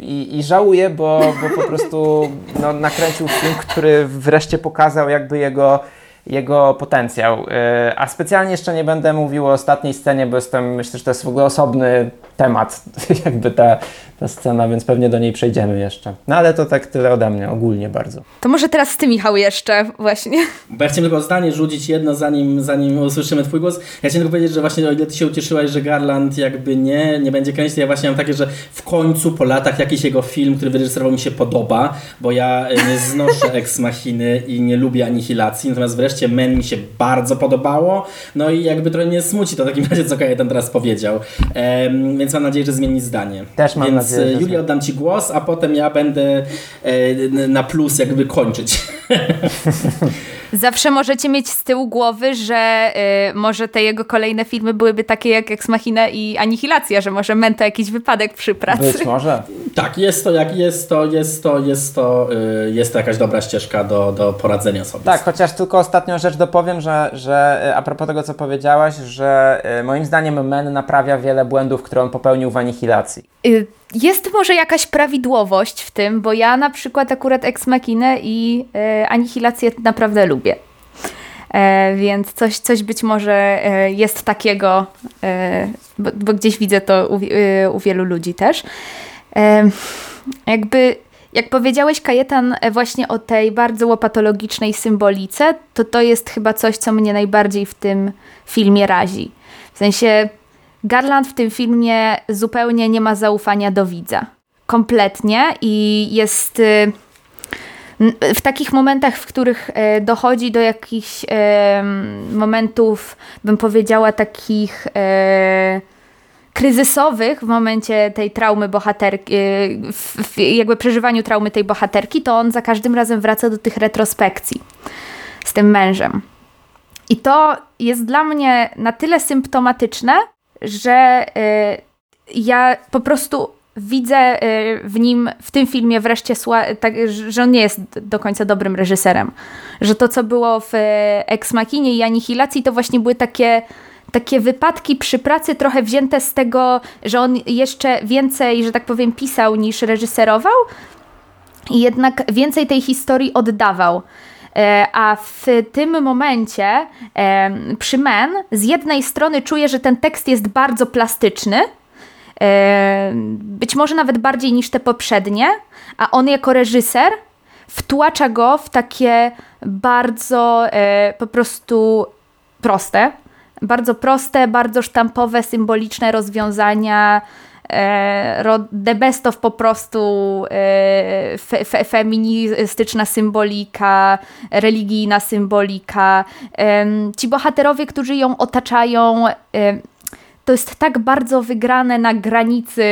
i, i żałuję, bo, bo po prostu no, nakręcił film, który wreszcie pokazał jakby jego jego potencjał. E, a specjalnie jeszcze nie będę mówił o ostatniej scenie, bo jestem, myślę, że to jest w ogóle osobny temat, [laughs] jakby ta, ta scena, więc pewnie do niej przejdziemy jeszcze. No ale to tak tyle ode mnie, ogólnie bardzo. To może teraz ty, Michał, jeszcze właśnie. Bo ja chciałem tylko zdanie rzucić jedno, zanim, zanim usłyszymy twój głos. Ja chciałem tylko powiedzieć, że właśnie o ile ty się ucieszyłaś, że Garland jakby nie, nie będzie kręcić, to ja właśnie mam takie, że w końcu po latach jakiś jego film, który wyreżyserował mi się podoba, bo ja e, nie znoszę [laughs] Ex Machiny i nie lubię anihilacji, natomiast wreszcie Men mi się bardzo podobało, no i jakby trochę mnie smuci to w takim [laughs] razie, co Kajetan teraz powiedział. Um, więc mam nadzieję, że zmieni zdanie. Też mam więc, nadzieję. Więc Julia oddam Ci głos, a potem ja będę e, na plus jakby kończyć. [laughs] Zawsze możecie mieć z tyłu głowy, że y, może te jego kolejne filmy byłyby takie jak Ex Machina i Anihilacja, że może Mento jakiś wypadek przy pracy. Być może. Tak, jest to, jak jest to, jest to, jest to, y, jest to jakaś dobra ścieżka do, do poradzenia sobie. Tak, chociaż tylko ostatnią rzecz dopowiem, że, że y, a propos tego, co powiedziałaś, że y, moim zdaniem Men naprawia wiele błędów, które on popełnił w Anihilacji. Y jest może jakaś prawidłowość w tym, bo ja na przykład akurat Ex Machinę i e, Anihilację naprawdę lubię. E, więc coś, coś być może e, jest takiego, e, bo, bo, gdzieś widzę to u, e, u wielu ludzi też. E, jakby, jak powiedziałeś, Kajetan, właśnie o tej bardzo łopatologicznej symbolice, to to jest chyba coś, co mnie najbardziej w tym filmie razi. W sensie Garland w tym filmie zupełnie nie ma zaufania do widza. Kompletnie i jest w takich momentach, w których e, dochodzi do jakichś momentów, bym powiedziała, takich e, kryzysowych w momencie tej traumy bohaterki, e, w jakby przeżywaniu traumy tej bohaterki, to on za każdym razem wraca do tych retrospekcji z tym mężem. I to jest dla mnie na tyle symptomatyczne, że ja po prostu widzę y, w nim, w tym filmie wreszcie, tak, że on nie jest do końca dobrym reżyserem. Że to, co było w y, Ex Machinie i Anihilacji, to właśnie były takie takie wypadki przy pracy trochę wzięte z tego, że on jeszcze więcej, że tak powiem, pisał niż reżyserował i jednak więcej tej historii oddawał. E, a w tym momencie przy Men z jednej strony czuję, że ten tekst jest bardzo plastyczny, e, być może nawet bardziej niż te poprzednie, a on jako reżyser wtłacza go w takie bardzo e, po prostu proste, bardzo proste, bardzo sztampowe, symboliczne rozwiązania, e, the best of po prostu e, fe, fe, feministyczna symbolika, religijna symbolika. Ci bohaterowie, którzy ją otaczają, to jest tak bardzo wygrane na granicy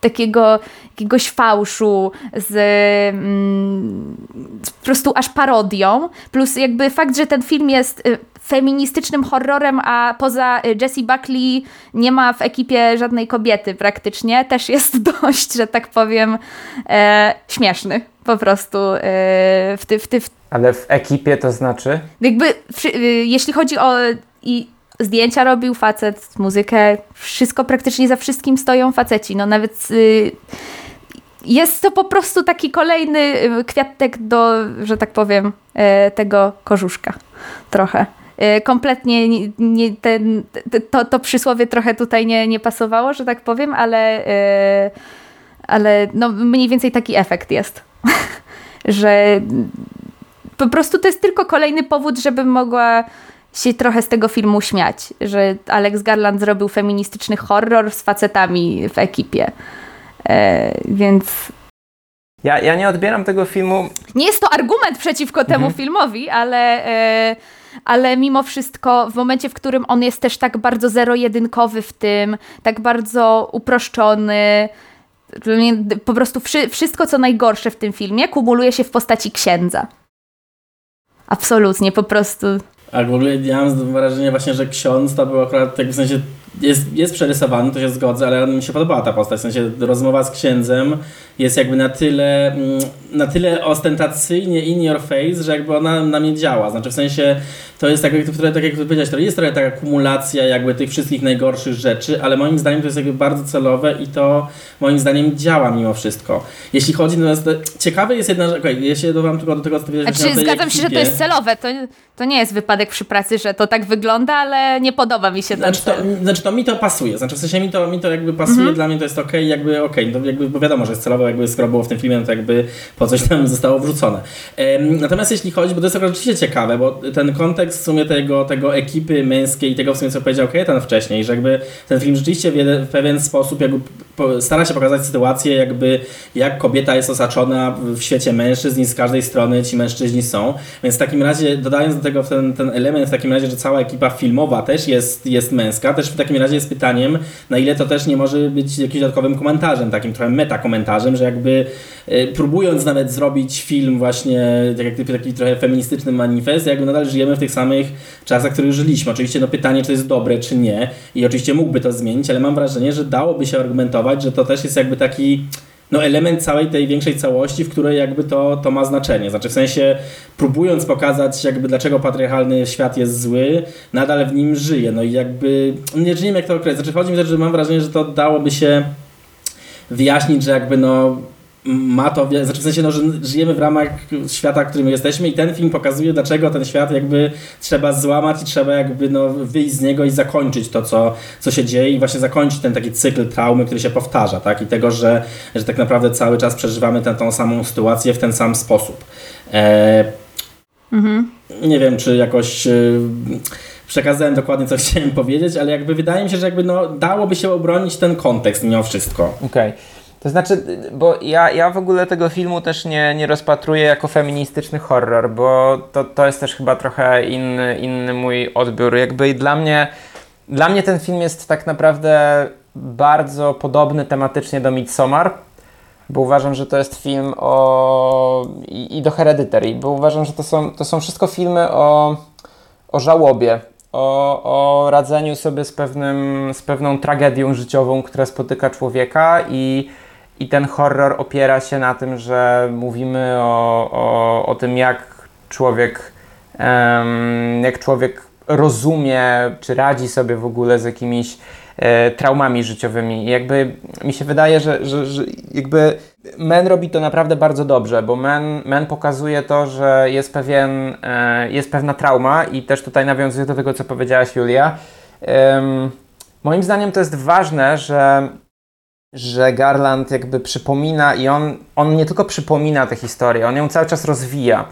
takiego jakiegoś fałszu, z, mm, z, po prostu aż parodią. Plus jakby fakt, że ten film jest y, feministycznym horrorem, a poza y, Jessie Buckley nie ma w ekipie żadnej kobiety praktycznie, też jest [laughs] dość, że tak powiem, e, śmieszny po prostu. E, w ty, w ty, w... Ale w ekipie to znaczy? Jakby, w, jeśli chodzi o... I, zdjęcia robił facet, muzykę, wszystko praktycznie za wszystkim stoją faceci. No nawet y, jest to po prostu taki kolejny y, kwiatek do, że tak powiem, y, tego korzuszka trochę. Y, kompletnie nie, nie ten, to, to przysłowie trochę tutaj nie, nie pasowało, że tak powiem, ale, y, ale no mniej więcej taki efekt jest. [laughs] że po prostu to jest tylko kolejny powód, żeby mogła się trochę z tego filmu śmiać, że Alex Garland zrobił feministyczny horror z facetami w ekipie. E, więc. Ja, ja nie odbieram tego filmu. Nie jest to argument przeciwko temu mhm. filmowi, ale, e, ale mimo wszystko, w momencie, w którym on jest też tak bardzo zero-jedynkowy w tym, tak bardzo uproszczony, po prostu wszystko, co najgorsze w tym filmie, kumuluje się w postaci księdza. Absolutnie, po prostu a w ogóle ja mam wrażenie właśnie, że ksiądz to był akurat tak w sensie jest, jest przerysowany, to się zgodzę, ale mi się podobała ta postać. W sensie rozmowa z księdzem jest jakby na tyle, mm, na tyle ostentacyjnie in your face, że jakby ona na mnie działa. Znaczy w sensie to jest tak, jak, tak jak powiedziałeś, to jest trochę taka kumulacja jakby tych wszystkich najgorszych rzeczy, ale moim zdaniem to jest jakby bardzo celowe i to moim zdaniem działa mimo wszystko. Jeśli chodzi, no ciekawe jest jedna rzecz, okay, ja się dodam tylko do tego, co powiedziałeś. Znaczy, zgadzam ekipie. się, że to jest celowe, to, to nie jest wypadek przy pracy, że to tak wygląda, ale nie podoba mi się znaczy, to, znaczy to mi to pasuje, znaczy w sensie mi to, mi to jakby pasuje, mhm. dla mnie to jest okej, okay, jakby okej, okay, jakby, bo wiadomo, że jest celowe, jakby skoro było w tym filmie, no to jakby po coś tam zostało wrzucone. natomiast jeśli chodzi, bo to jest rzeczywiście ciekawe, bo ten kontekst w sumie tego, tego ekipy męskiej i tego w sumie, co powiedział Kajetan wcześniej, że jakby ten film rzeczywiście w pewien sposób jakby stara się pokazać sytuację, jakby jak kobieta jest osaczona w świecie mężczyzn i z każdej strony ci mężczyźni są. Więc w takim razie, dodając do tego ten, ten element w takim razie, że cała ekipa filmowa też jest, jest męska, też w takim razie jest pytaniem, na ile to też nie może być jakimś dodatkowym komentarzem, takim trochę metakomentarzem, że jakby y, próbując nawet zrobić film właśnie, tak jak taki trochę feministyczny manifest, jakby nadal żyjemy w tych samych czasach, w których żyliśmy. Oczywiście no pytanie, czy to jest dobre, czy nie i oczywiście mógłby to zmienić, ale mam wrażenie, że dałoby się argumentować, że to też jest jakby taki no, element całej tej większej całości, w której jakby to, to ma znaczenie. Znaczy w sensie próbując pokazać jakby dlaczego patriarchalny świat jest zły, nadal w nim żyje. No i jakby, nie, wiem jak to określić. Znaczy chodzi mi to, że mam wrażenie, że to dałoby się wyjaśnić, że jakby no ma to, znaczy w sensie, no, że żyjemy w ramach świata, w którym jesteśmy i ten film pokazuje, dlaczego ten świat jakby trzeba złamać i trzeba jakby no, wyjść z niego i zakończyć to, co, co się dzieje i właśnie zakończyć ten taki cykl traumy, który się powtarza, tak? I tego, że, że tak naprawdę cały czas przeżywamy tę tą samą sytuację w ten sam sposób. E... Mhm. Nie wiem, czy jakoś... E, przekazałem dokładnie, co [laughs] chciałem powiedzieć, ale jakby wydaje mi się, że jakby no, dałoby się obronić ten kontekst mimo wszystko. Okej. Okay. To znaczy, bo ja, ja w ogóle tego filmu też nie, nie rozpatruję jako feministyczny horror, bo to, to jest też chyba trochę inny, inny mój odbiór. Jakby dla mnie, dla mnie ten film jest tak naprawdę bardzo podobny tematycznie do Midsommar, bo uważam, że to jest film o... i, i do Hereditary, bo uważam, że to są, to są wszystko filmy o o żałobie, o, o radzeniu sobie z, pewnym, z pewną tragedią życiową, która spotyka człowieka i, i ten horror opiera się na tym, że mówimy o, o, o tym, jak człowiek, em, jak człowiek rozumie, czy radzi sobie w ogóle z jakimiś e, traumami życiowymi. I jakby mi się wydaje, że, że, że jakby Men robi to naprawdę bardzo dobrze, bo Men, Men pokazuje to, że jest, pewien, e, jest pewna trauma i też tutaj nawiązuję do tego, co powiedziałaś Julia. Em, moim zdaniem to jest ważne, że że Garland jakby przypomina i on, on nie tylko przypomina tę historię, on ją cały czas rozwija.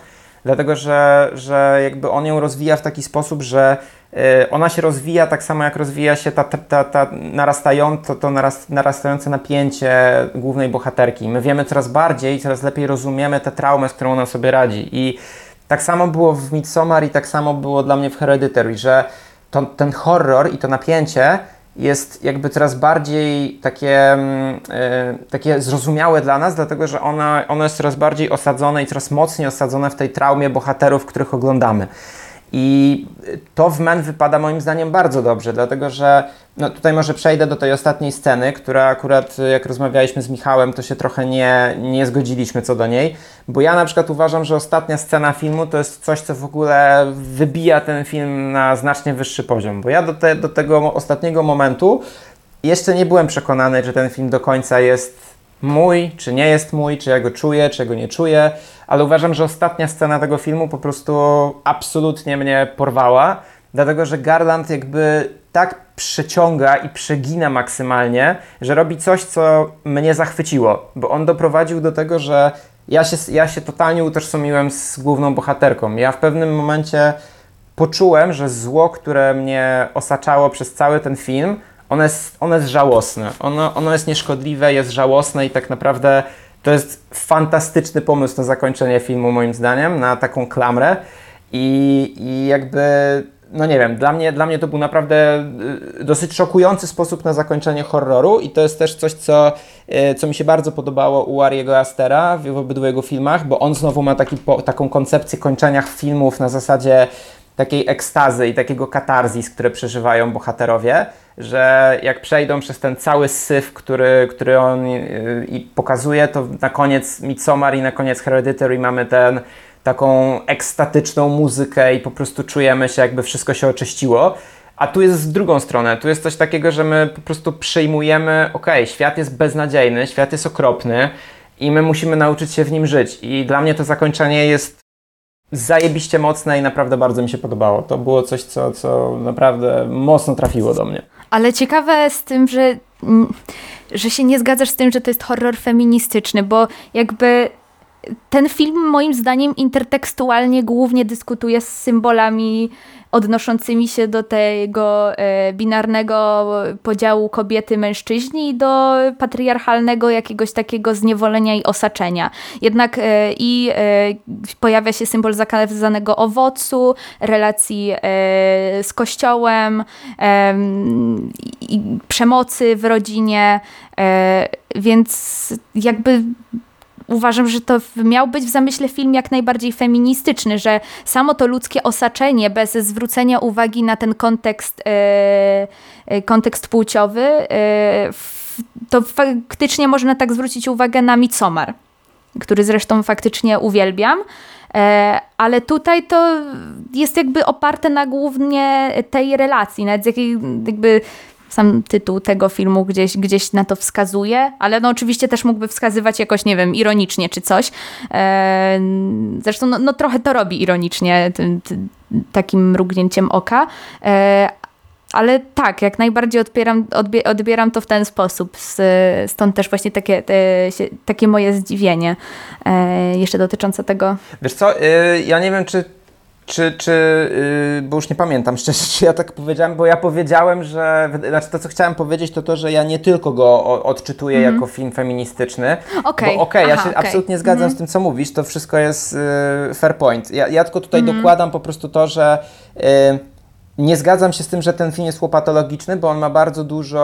Dlatego, że, że jakby on ją rozwija w taki sposób, że y, ona się rozwija tak samo jak rozwija się ta, ta, ta, ta narastające, to narast, narastające napięcie głównej bohaterki. My wiemy coraz bardziej, coraz lepiej rozumiemy tę traumę, z którą ona sobie radzi. I tak samo było w Midsommar i tak samo było dla mnie w Hereditary, że to, ten horror i to napięcie jest jakby coraz bardziej takie, mm, e, takie zrozumiałe dla nas, dlatego że ona, ono jest coraz bardziej osadzone i coraz mocniej osadzone w tej traumie bohaterów, których oglądamy. I to w Men wypada moim zdaniem bardzo dobrze, dlatego że no tutaj może przejdę do tej ostatniej sceny, która akurat jak rozmawialiśmy z Michałem, to się trochę nie, nie zgodziliśmy co do niej, bo ja na przykład uważam, że ostatnia scena filmu to jest coś, co w ogóle wybija ten film na znacznie wyższy poziom, bo ja do, te, do tego ostatniego momentu jeszcze nie byłem przekonany, że ten film do końca jest mój, czy nie jest mój, czy ja go czuję, czy ja go nie czuję, ale uważam, że ostatnia scena tego filmu po prostu absolutnie mnie porwała, dlatego że Garland jakby tak przeciąga i przegina maksymalnie, że robi coś, co mnie zachwyciło, bo on doprowadził do tego, że ja się, ja się totalnie utożsamiłem z główną bohaterką. Ja w pewnym momencie poczułem, że zło, które mnie osaczało przez cały ten film, ono jest, ono jest żałosne. Ono, ono jest nieszkodliwe, jest żałosne i tak naprawdę to jest fantastyczny pomysł na zakończenie filmu, moim zdaniem, na taką klamrę. I, i jakby, no nie wiem, dla mnie, dla mnie to był naprawdę y, dosyć szokujący sposób na zakończenie horroru i to jest też coś, co, y, co mi się bardzo podobało u Ariego Astera w, obydwu jego filmach, bo on znowu ma taki, po, taką koncepcję kończenia filmów na zasadzie takiej ekstazy i takiego katarzis, które przeżywają bohaterowie, że jak przejdą przez ten cały syf, który, który on yy, i pokazuje, to na koniec Midsommar i na koniec Hereditary mamy ten taką ekstatyczną muzykę i po prostu czujemy się, jakby wszystko się oczyściło. A tu jest z drugą stronę, tu jest coś takiego, że my po prostu przyjmujemy, ok, świat jest beznadziejny, świat jest okropny i my musimy nauczyć się w nim żyć. I dla mnie to zakończenie jest zajebiście mocne i naprawdę bardzo mi się podobało. To było coś, co, co naprawdę mocno trafiło do mnie. Ale ciekawe z tym, że, że się nie zgadzasz z tym, że to jest horror feministyczny, bo jakby ten film moim zdaniem intertekstualnie głównie dyskutuje z symbolami odnoszącymi się do tego e, binarnego podziału kobiety-mężczyźni i do patriarchalnego jakiegoś takiego zniewolenia i osaczenia. Jednak e, i e, pojawia się symbol zakazanego owocu, relacji z kościołem, przemocy w rodzinie, więc jakby uważam, że to miał być w zamyśle film jak najbardziej feministyczny, że samo to ludzkie osaczenie bez zwrócenia uwagi na ten kontekst, e, e kontekst płciowy, e, to faktycznie można tak zwrócić uwagę na Midsommar, który zresztą faktycznie uwielbiam. Ale tutaj to jest jakby oparte na głównie tej relacji, nawet z jakiej jakby sam tytuł tego filmu gdzieś, gdzieś na to wskazuje, ale no oczywiście też mógłby wskazywać jakoś, nie wiem, ironicznie czy coś. E, zresztą no, no, trochę to robi ironicznie, tym, tym, takim mrugnięciem oka. E, ale tak, jak najbardziej odbieram, odbieram to w ten sposób. Stąd też właśnie takie, te, takie moje zdziwienie e, jeszcze dotyczące tego. Wiesz co, ja nie wiem, czy czy, czy yy, bo już nie pamiętam [laughs] szczerze, czy ja tak powiedziałem, bo ja powiedziałem, że, znaczy to, co chciałem powiedzieć, to to, że ja nie tylko go odczytuję mm -hmm. jako film feministyczny. Okej, okay. okay, ja się okay. absolutnie zgadzam mm -hmm. z tym, co mówisz, to wszystko jest yy, fair point. Ja, ja tylko tutaj mm -hmm. dokładam po prostu to, że yy, nie zgadzam się z tym, że ten film jest łopatologiczny, bo on ma bardzo dużo,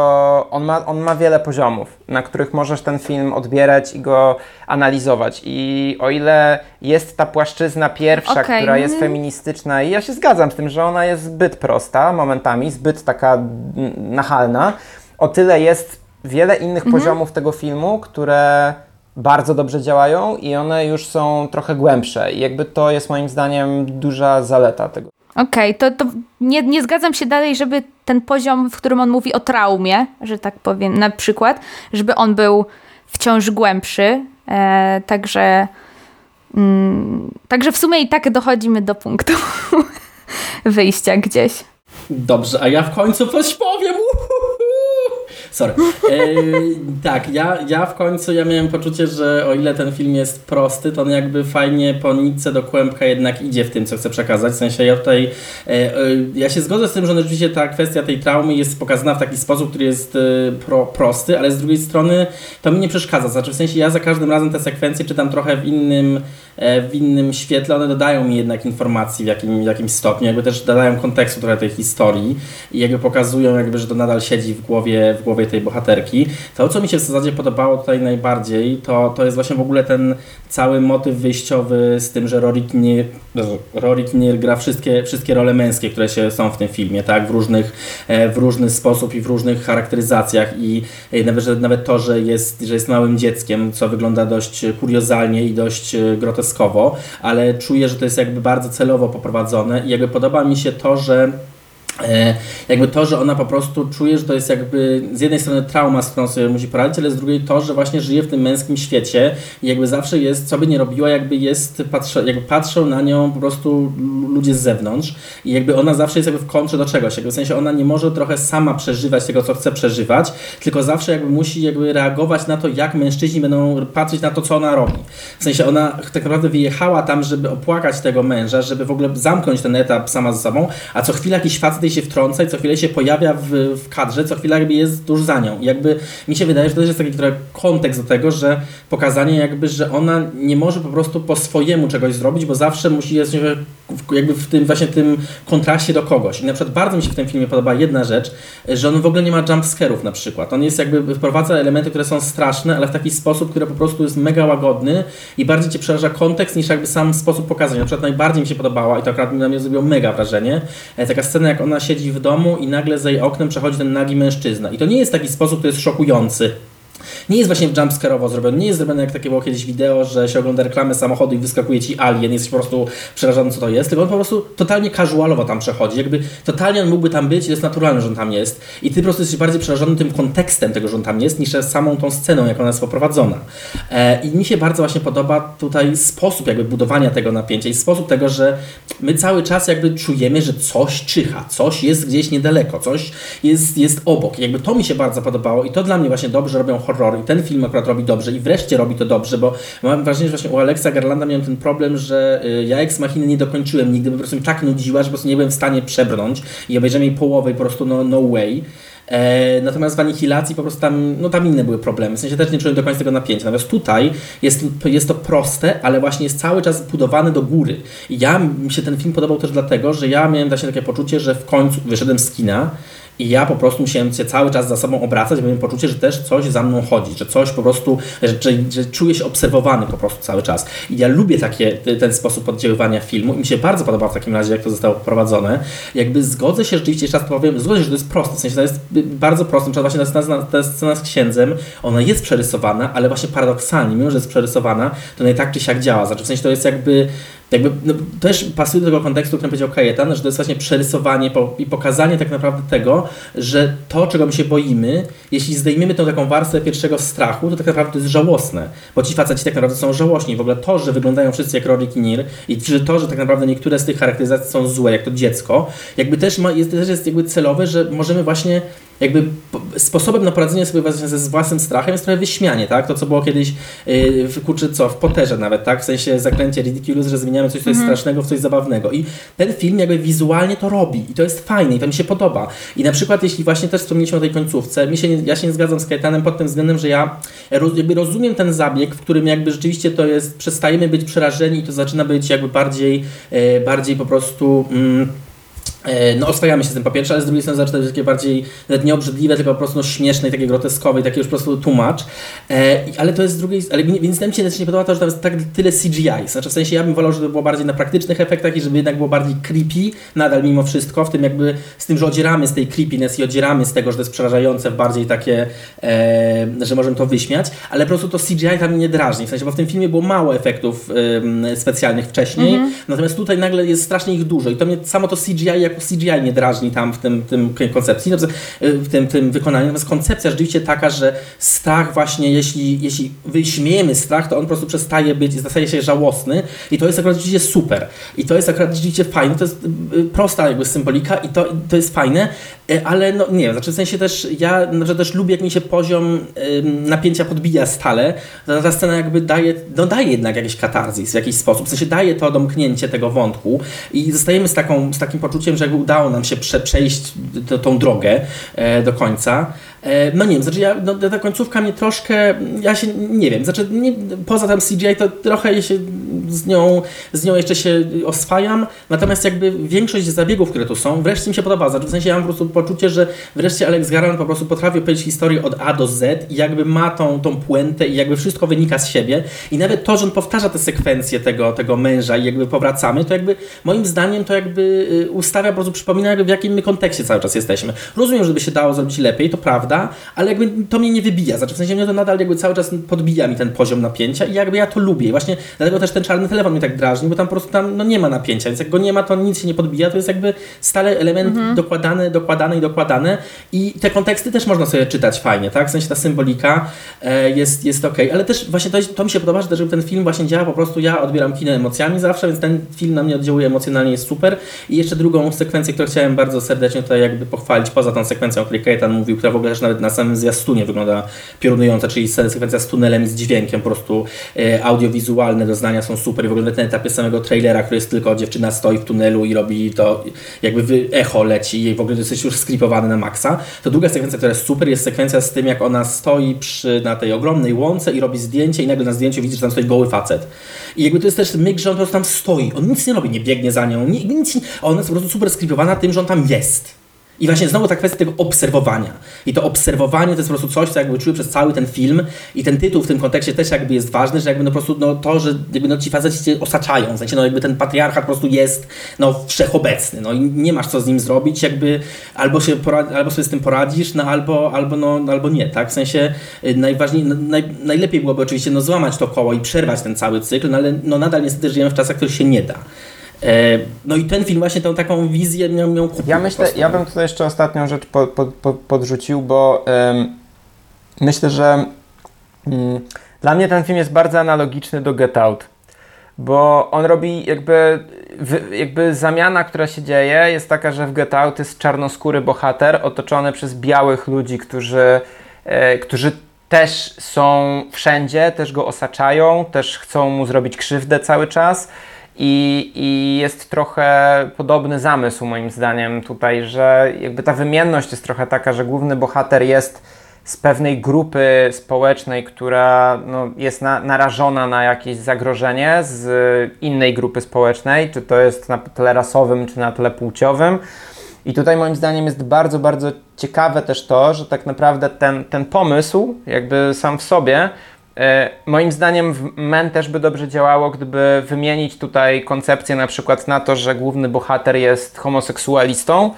on ma, on ma wiele poziomów, na których możesz ten film odbierać i go analizować. I o ile jest ta płaszczyzna pierwsza, Okej. która jest feministyczna, i ja się zgadzam z tym, że ona jest zbyt prosta momentami, zbyt taka mm, nachalna, o tyle jest wiele innych poziomów tego filmu, które bardzo dobrze działają i one już są trochę głębsze. I jakby to jest moim zdaniem duża zaleta tego. Okej, to, to nie, nie zgadzam się dalej, żeby ten poziom, w którym on mówi o traumie, że tak powiem, na przykład, żeby on był wciąż głębszy. E, także, mm, także w sumie i tak dochodzimy do punktu [laughs] wyjścia gdzieś. Dobrze, a ja w końcu coś powiem. Uhuhu. Sorry. E, tak, ja, ja w końcu ja miałem poczucie, że o ile ten film jest prosty, to on jakby fajnie po nitce do kłębka jednak idzie w tym, co chce przekazać. W sensie ja tutaj, e, e, ja się zgodzę z tym, że rzeczywiście ta kwestia tej traumy jest pokazana w taki sposób, który jest pro, prosty, ale z drugiej strony to mi nie przeszkadza. Znaczy w sensie ja za każdym razem te sekwencje czytam trochę w innym, w innym świetle, one dodają mi jednak informacji w, jakim, w jakimś stopniu, jakby też dodają kontekstu trochę tej historii i jakby pokazują jakby, że to nadal siedzi w głowie, w głowie tej bohaterki. To, co mi się w zasadzie podobało tutaj najbardziej, to, to jest właśnie w ogóle ten cały motyw wyjściowy z tym, że Rory Kinnear, Rory Kinnear gra wszystkie, wszystkie role męskie, które się są w tym filmie, tak, w różnych, e, w różny sposób i w różnych charakteryzacjach i e, nawet, że, nawet to, że jest, że jest małym dzieckiem, co wygląda dość kuriozalnie i dość e, groteskowo, ale czuję, że to jest jakby bardzo celowo poprowadzone i jakby podoba mi się to, że jakby to, że ona po prostu czuje, że to jest jakby z jednej strony trauma, z którą sobie musi poradzić, ale z drugiej to, że właśnie żyje w tym męskim świecie i jakby zawsze jest, co by nie robiła, jakby jest, patrzą, jakby patrzą na nią po prostu ludzie z zewnątrz i jakby ona zawsze jest jakby w kontrze do czegoś, jakby w sensie ona nie może trochę sama przeżywać tego, co chce przeżywać, tylko zawsze jakby musi jakby reagować na to, jak mężczyźni będą patrzeć na to, co ona robi. W sensie ona tak naprawdę wyjechała tam, żeby opłakać tego męża, żeby w ogóle zamknąć ten etap sama ze sobą, a co chwila jakiś facet jej się wtrąca i co chwilę się pojawia w, w kadrze, co chwila jakby jest tuż za nią. I jakby mi się wydaje, że to też jest taki trochę kontekst do tego, że pokazanie jakby, że ona nie może po prostu po swojemu czegoś zrobić, bo zawsze musi jest jakby w tym właśnie tym kontraście do kogoś. I na przykład bardzo mi się w tym filmie podoba jedna rzecz, że on w ogóle nie ma jumpscarów na przykład. On jest jakby, wprowadza elementy, które są straszne, ale w taki sposób, który po prostu jest mega łagodny i bardziej Cię przeraża kontekst niż jakby sam sposób pokazania. Na przykład najbardziej mi się podobała i to akurat na mnie zrobiło mega wrażenie, e, taka scena jak ona siedzi w domu i nagle za jej oknem przechodzi ten nagi mężczyzna. I to nie jest taki sposób, który jest szokujący. Nie jest właśnie jumpscare'owo zrobiony, nie jest zrobione jak takie było kiedyś wideo, że się ogląda reklamę samochodu i wyskakuje ci alien, jesteś po prostu przerażony co to jest, tylko on po prostu totalnie casualowo tam przechodzi, jakby totalnie on mógłby tam być jest naturalne, że on tam jest i ty po prostu jesteś bardziej przerażony tym kontekstem tego, że on tam jest, niż samą tą sceną, jak ona jest poprowadzona. E, I mi się bardzo właśnie podoba tutaj sposób jakby budowania tego napięcia i sposób tego, że my cały czas jakby czujemy, że coś czyha, coś jest gdzieś niedaleko, coś jest, jest obok. I jakby to mi się bardzo podobało i to dla mnie właśnie dobrze robią horrory i ten film akurat robi dobrze i wreszcie robi to dobrze, bo mam wrażenie, że właśnie u Alexa Garlanda miałem ten problem, że y, ja Ex Machiny nie dokończyłem nigdy, po prostu mi tak nudziła, że po prostu nie byłem w stanie przebrnąć i obejrzałem jej połowę i po prostu no, no way. E, natomiast w Anihilacji po prostu tam, no tam inne były problemy. W sensie też nie czułem do końca tego napięcia. Natomiast tutaj jest, jest to proste, ale właśnie jest cały czas budowane do góry. I ja mi się ten film podobał też dlatego, że ja miałem właśnie takie poczucie, że w końcu wyszedłem z kina i ja po prostu musiałem się cały czas za sobą obracać, bo miałem poczucie, że też coś za mną chodzi, że coś po prostu, że, że, że czuję się obserwowany po prostu cały czas. I ja lubię takie, ten sposób oddziaływania filmu i mi się bardzo podoba w takim razie, jak to zostało poprowadzone. Jakby zgodzę się rzeczywiście, jeszcze raz powiem, zgodzę się, że to jest proste, w sensie to jest bardzo proste, na właśnie ta scena, ta scena z księdzem, ona jest przerysowana, ale właśnie paradoksalnie, mimo że jest przerysowana, to ona i tak czy siak działa. Znaczy w sensie to jest jakby jakby no, też pasuje do tego kontekstu, o którym powiedział Kajetan, że to jest właśnie przerysowanie po, i pokazanie tak naprawdę tego, że to, czego my się boimy, jeśli zdejmiemy tą taką warstwę pierwszego strachu, to tak naprawdę to jest żałosne, bo ci faceci tak naprawdę są żałośni. W ogóle to, że wyglądają wszyscy jak Rory Kinnear i to, że tak naprawdę niektóre z tych charakteryzacji są złe, jak to dziecko, jakby też, ma, jest, też jest jakby celowe, że możemy właśnie jakby sposobem na poradzenie sobie z własnym strachem jest trochę wyśmianie, tak? To, co było kiedyś yy, w kurczy, co, w Potterze nawet, tak? W sensie zaklęcie Ridiculous, że zmieniamy coś, co jest Mhm. strasznego w coś zabawnego. I ten film jakby wizualnie to robi i to jest fajne i to mi się podoba. I na przykład, jeśli właśnie też wspomnieliśmy o tej końcówce, mi się nie, ja się nie zgadzam z Kajetanem pod tym względem, że ja roz, jakby rozumiem ten zabieg, w którym jakby rzeczywiście to jest, przestajemy być przerażeni i to zaczyna być jakby bardziej, yy, bardziej po prostu... Mm, no oswajamy się z tym po pierwsze, ale z drugiej strony zaczyna być takie bardziej nie obrzydliwe, tylko po prostu no, śmieszne i takie groteskowe i takie już po prostu tłumacz. E, ale to jest z drugiej ale więc mi się nie podoba to, że tam jest tak tyle CGI. Znaczy w sensie ja bym wolał, żeby było bardziej na praktycznych efektach i żeby jednak było bardziej creepy nadal mimo wszystko, w tym jakby z tym, że odzieramy z tej creepiness i odzieramy z tego, że to jest przerażające, bardziej takie, e, że możemy to wyśmiać, ale po prostu to CGI tam nie drażni. W sensie, bo w tym filmie było mało efektów e, specjalnych wcześniej, mm -hmm. natomiast tutaj nagle jest strasznie ich dużo i to mnie samo to CGI jak CGI nie drażni tam w tym, tym koncepcji, w tym, tym wykonaniu. Natomiast koncepcja rzeczywiście taka, że strach właśnie, jeśli, jeśli wyśmiejemy strach, to on po prostu przestaje być, staje się żałosny i to jest akurat rzeczywiście super. I to jest akurat rzeczywiście fajne, to jest y, y, prosta jakby symbolika i to, to jest fajne, y, ale no nie wiem, znaczy w sensie też ja że też lubię, jak mi się poziom napięcia podbija stale, ta, ta scena jakby daje, no daje jednak jakiś katarzis w jakiś sposób, w sensie daje to domknięcie tego wątku i zostajemy z, taką, z takim poczuciem, że jakby udało nam się prze, przejść tą drogę e, do końca. E, no nie wiem, znaczy ja, no, ta końcówka mnie troszkę, ja się nie wiem, znaczy nie, poza tym CGI to trochę się z nią, z nią jeszcze się oswajam, natomiast jakby większość zabiegów, które tu są, wreszcie mi się podoba, znaczy w sensie ja mam po prostu poczucie, że wreszcie Alex Garland po prostu potrafi opowiedzieć historię od A do Z i jakby ma tą, tą puentę i jakby wszystko wynika z siebie i nawet to, że on powtarza te sekwencje tego, tego męża i jakby powracamy, to jakby moim zdaniem to jakby y, ustawia, po prostu przypomina jakby w jakim my kontekście cały czas jesteśmy. Rozumiem, żeby się dało zrobić lepiej, to prawda, ale jakby to mnie nie wybija, znaczy w sensie mnie to nadal jakby cały czas podbija mi ten poziom napięcia i jakby ja to lubię. I właśnie dlatego też ten czarny telefon mnie tak drażni, bo tam po prostu tam no nie ma napięcia, więc jak go nie ma, to nic się nie podbija, to jest jakby stale element mhm. dokładany, dokładany i dokładany. I te konteksty też można sobie czytać fajnie, tak? W sensie ta symbolika e, jest, jest ok, ale też właśnie to, to mi się podoba, że też ten film właśnie działa po prostu, ja odbieram kino emocjami zawsze, więc ten film na mnie oddziałuje emocjonalnie, jest super. I jeszcze drugą sekwencję, którą chciałem bardzo serdecznie tutaj jakby pochwalić, poza tą sekwencją, o której Kajetan mówił, która w ogóle też nawet na samym zwiastunie wygląda piorunująco, czyli sekwencja z tunelem z dźwiękiem, po prostu e, audiowizualne doznania są super i w ogóle na etapie samego trailera, który jest tylko dziewczyna stoi w tunelu i robi to, jakby echo leci i w ogóle jesteś już skripowany na maksa. To druga sekwencja, która jest super, jest sekwencja z tym, jak ona stoi przy, na tej ogromnej łące i robi zdjęcie i nagle na zdjęciu widzisz, że tam stoi goły facet. I jakby to jest też myk, że on po prostu tam stoi. On nic nie robi, nie biegnie za nią, nic, ona jest po prostu super skripowana tym, że on tam jest. I właśnie znowu ta kwestia tego obserwowania. I to obserwowanie to jest po prostu coś, co jakby czuję przez cały ten film i ten tytuł w tym kontekście też jakby jest ważny, że jakby no po prostu no to, że jakby no ci faceci cię osaczają, w sensie no jakby ten patriarchat po prostu jest no wszechobecny, no i nie masz co z nim zrobić, jakby albo się albo sobie z tym poradzisz, no albo, albo no albo nie, tak? W sensie y, najważniej, naj, najlepiej byłoby oczywiście no złamać to koło i przerwać ten cały cykl, no ale no nadal niestety żyjemy w czasach, których się nie da. E, no i ten film właśnie tą taką wizję miał, miał kupić. Ja myślę, ja bym tutaj jeszcze ostatnią rzecz po, po, po, podrzucił, bo um, myślę, że um, dla mnie ten film jest bardzo analogiczny do Get Out, bo on robi jakby, jakby zamiana, która się dzieje jest taka, że w Get Out jest czarnoskóry bohater otoczony przez białych ludzi, którzy, e, którzy też są wszędzie, też go osaczają, też chcą mu zrobić krzywdę cały czas. I, I, jest trochę podobny zamysł moim zdaniem tutaj, że jakby ta wymienność jest trochę taka, że główny bohater jest z pewnej grupy społecznej, która no, jest na, narażona na jakieś zagrożenie z innej grupy społecznej, czy to jest na tle rasowym, czy na tle płciowym. I tutaj moim zdaniem jest bardzo, bardzo ciekawe też to, że tak naprawdę ten, ten pomysł, jakby sam w sobie, moim zdaniem w MEN też by dobrze działało, gdyby wymienić tutaj koncepcję na przykład na to, że główny bohater jest homoseksualistą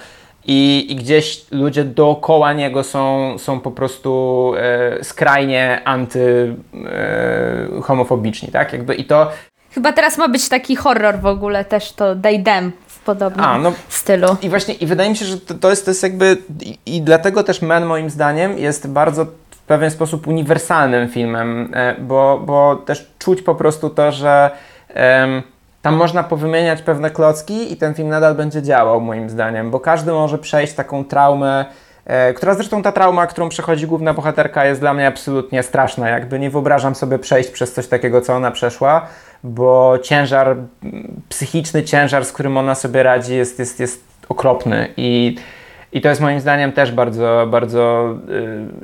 i, i gdzieś ludzie dookoła niego są, są po prostu e, skrajnie antyhomofobiczni, e, tak? Jakby i to... Chyba teraz ma być taki horror w ogóle też to They Them w podobnym A, no, stylu. I właśnie i wydaje mi się, że to, to, jest, to jest jakby i, i dlatego też Men moim zdaniem jest bardzo w pewien sposób uniwersalnym filmem, e, bo, bo też czuć po prostu to, że um, tam można powymieniać pewne klocki i ten film nadal będzie działał, moim zdaniem, bo każdy może przejść taką traumę, e, która zresztą ta trauma, którą przechodzi główna bohaterka, jest dla mnie absolutnie straszna. Jakby nie wyobrażam sobie przejść przez coś takiego, co ona przeszła, bo ciężar, psychiczny ciężar, z którym ona sobie radzi, jest, jest, jest okropny i i to jest moim zdaniem też bardzo, bardzo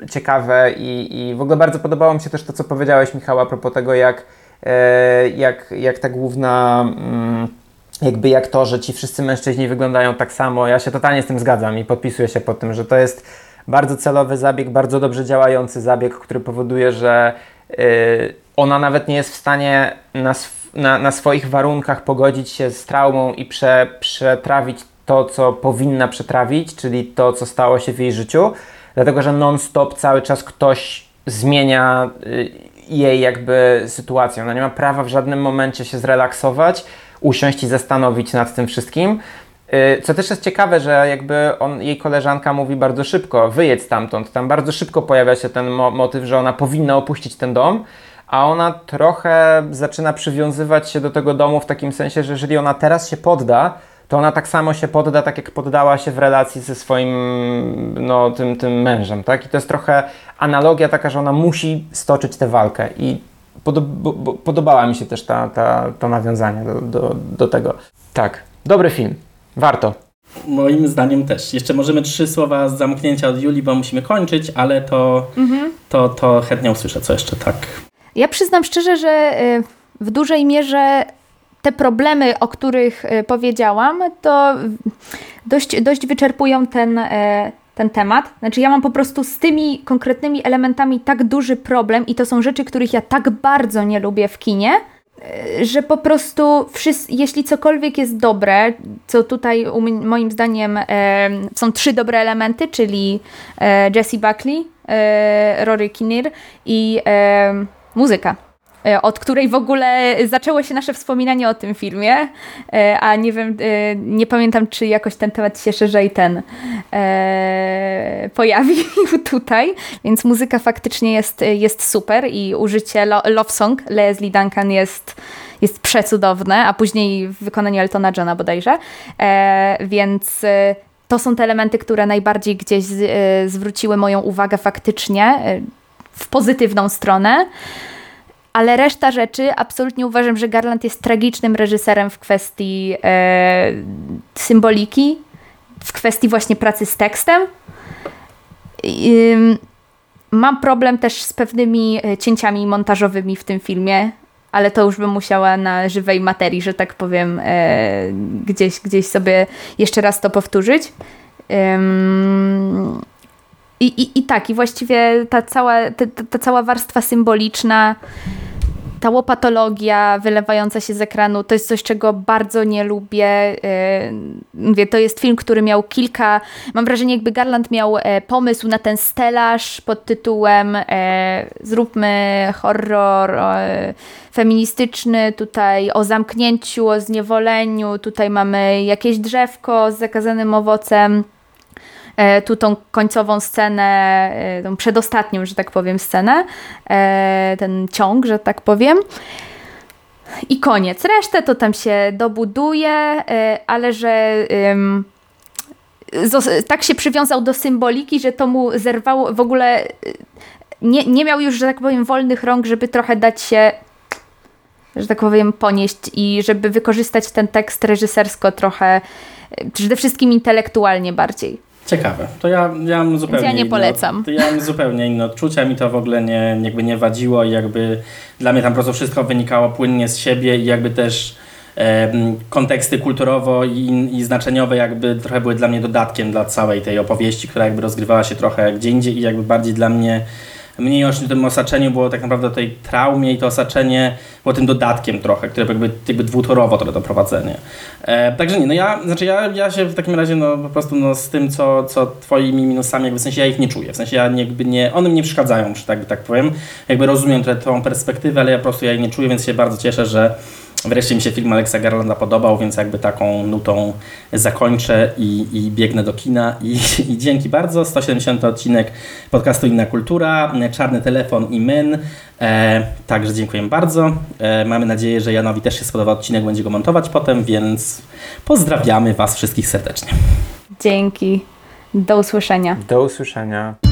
y, ciekawe i, i w ogóle bardzo podobało mi się też to, co powiedziałeś, Michał, a propos tego, jak, y, jak, jak ta główna. Y, jakby jak to, że ci wszyscy mężczyźni wyglądają tak samo. Ja się totalnie z tym zgadzam i podpisuję się pod tym, że to jest bardzo celowy zabieg, bardzo dobrze działający zabieg, który powoduje, że yy, ona nawet nie jest w stanie na, sw- na, na swoich warunkach pogodzić się z traumą i prze, przetrawić to, co powinna przetrawić, czyli to, co stało się w jej życiu, dlatego że non-stop cały czas ktoś zmienia y, jej jakby sytuację. Ona nie ma prawa w żadnym momencie się zrelaksować, usiąść i zastanowić nad tym wszystkim. Y, Co też jest ciekawe, że jakby on, jej koleżanka mówi bardzo szybko, wyjedź stamtąd. Tam bardzo szybko pojawia się ten mo- motyw, że ona powinna opuścić ten dom, a ona trochę zaczyna przywiązywać się do tego domu w takim sensie, że jeżeli ona teraz się podda, to ona tak samo się podda, tak jak poddała się w relacji ze swoim no, tym, tym mężem, tak? I to jest trochę analogia taka, że ona musi stoczyć tę walkę i podob, podobała mi się też ta, ta, to nawiązanie do, do, do tego. Tak, dobry film. Warto. Moim zdaniem też. Jeszcze możemy trzy słowa z zamknięcia od Julii, bo musimy kończyć, ale to, to, to chętnie usłyszę, co jeszcze tak. Ja przyznam szczerze, że y, w dużej mierze te problemy, o których y, powiedziałam, to dość, dość wyczerpują ten, y, ten temat. Znaczy, ja mam po prostu z tymi konkretnymi elementami tak duży problem, i to są rzeczy, których ja tak bardzo nie lubię w kinie, y, że po prostu, jeśli cokolwiek jest dobre, co tutaj moim zdaniem e, są trzy dobre elementy, czyli e, Jessie Buckley, e, Rory Kinnear i e, muzyka. E, Od której w ogóle zaczęło się nasze wspominanie o tym filmie, e, a nie wiem, e, nie pamiętam, czy jakoś ten temat się szerzej ten pojawił [laughs] tutaj, więc muzyka faktycznie jest, jest super i użycie lo, Love Song Leslie Duncan jest, jest przecudowne, a później w wykonaniu Eltona Johna bodajże, więc to są te elementy, które najbardziej gdzieś zwróciły moją uwagę faktycznie w pozytywną stronę. Ale reszta rzeczy, absolutnie uważam, że Garland jest tragicznym reżyserem w kwestii e, symboliki, w kwestii właśnie pracy z tekstem. I, mam problem też z pewnymi e, cięciami montażowymi w tym filmie, ale to już bym musiała na żywej materii, że tak powiem, e, gdzieś, gdzieś sobie jeszcze raz to powtórzyć. I, i, I tak, i właściwie ta cała, ta, ta- cała warstwa symboliczna, ta łopatologia wylewająca się z ekranu, to jest coś, czego bardzo nie lubię. Yy, Mówię, to jest film, który miał kilka, mam wrażenie, jakby Garland miał e, pomysł na ten stelaż pod tytułem e, zróbmy horror e, feministyczny, tutaj o zamknięciu, o zniewoleniu, tutaj mamy jakieś drzewko z zakazanym owocem tu tą końcową scenę, e, tą przedostatnią, że tak powiem, scenę, e, ten ciąg, że tak powiem. I koniec. Resztę to tam się dobuduje, e, ale że tak się przywiązał do symboliki, że to mu zerwało w ogóle. Nie, nie miał już, że tak powiem, wolnych rąk, żeby trochę dać się, że tak powiem, ponieść i żeby wykorzystać ten tekst reżysersko trochę, przede wszystkim intelektualnie bardziej. Ciekawe. To ja, ja mam zupełnie ja nie inne- polecam. to ja mam zupełnie inne odczucia, mi to w ogóle nie, jakby nie wadziło i jakby dla mnie tam po prostu wszystko wynikało płynnie z siebie i jakby też em, konteksty kulturowo i, i znaczeniowe jakby trochę były dla mnie dodatkiem dla całej tej opowieści, która jakby rozgrywała się trochę gdzie indziej i jakby bardziej dla mnie mniej o tym osaczeniu było tak naprawdę o tej traumie i to osaczenie było tym dodatkiem trochę, które jakby, jakby dwutorowo to doprowadzenie. E, także nie, no ja, znaczy ja, ja się w takim razie no po prostu no z tym, co, co twoimi minusami, jakby w sensie ja ich nie czuję, w sensie ja jakby nie, one mi nie przeszkadzają, że tak, tak powiem, jakby rozumiem tę perspektywę, ale ja po prostu ja ich nie czuję, więc się bardzo cieszę, że Wreszcie mi się film Alexa Garlanda podobał, więc jakby taką nutą zakończę i, i biegnę do kina. I, [laughs] I dzięki bardzo. 170 odcinek podcastu Inna Kultura, Czarny Telefon i Men. E, także dziękuję bardzo. E, mamy nadzieję, że Janowi też się spodoba odcinek, będzie go montować potem, więc pozdrawiamy Was wszystkich serdecznie. Dzięki. Do usłyszenia. Do usłyszenia.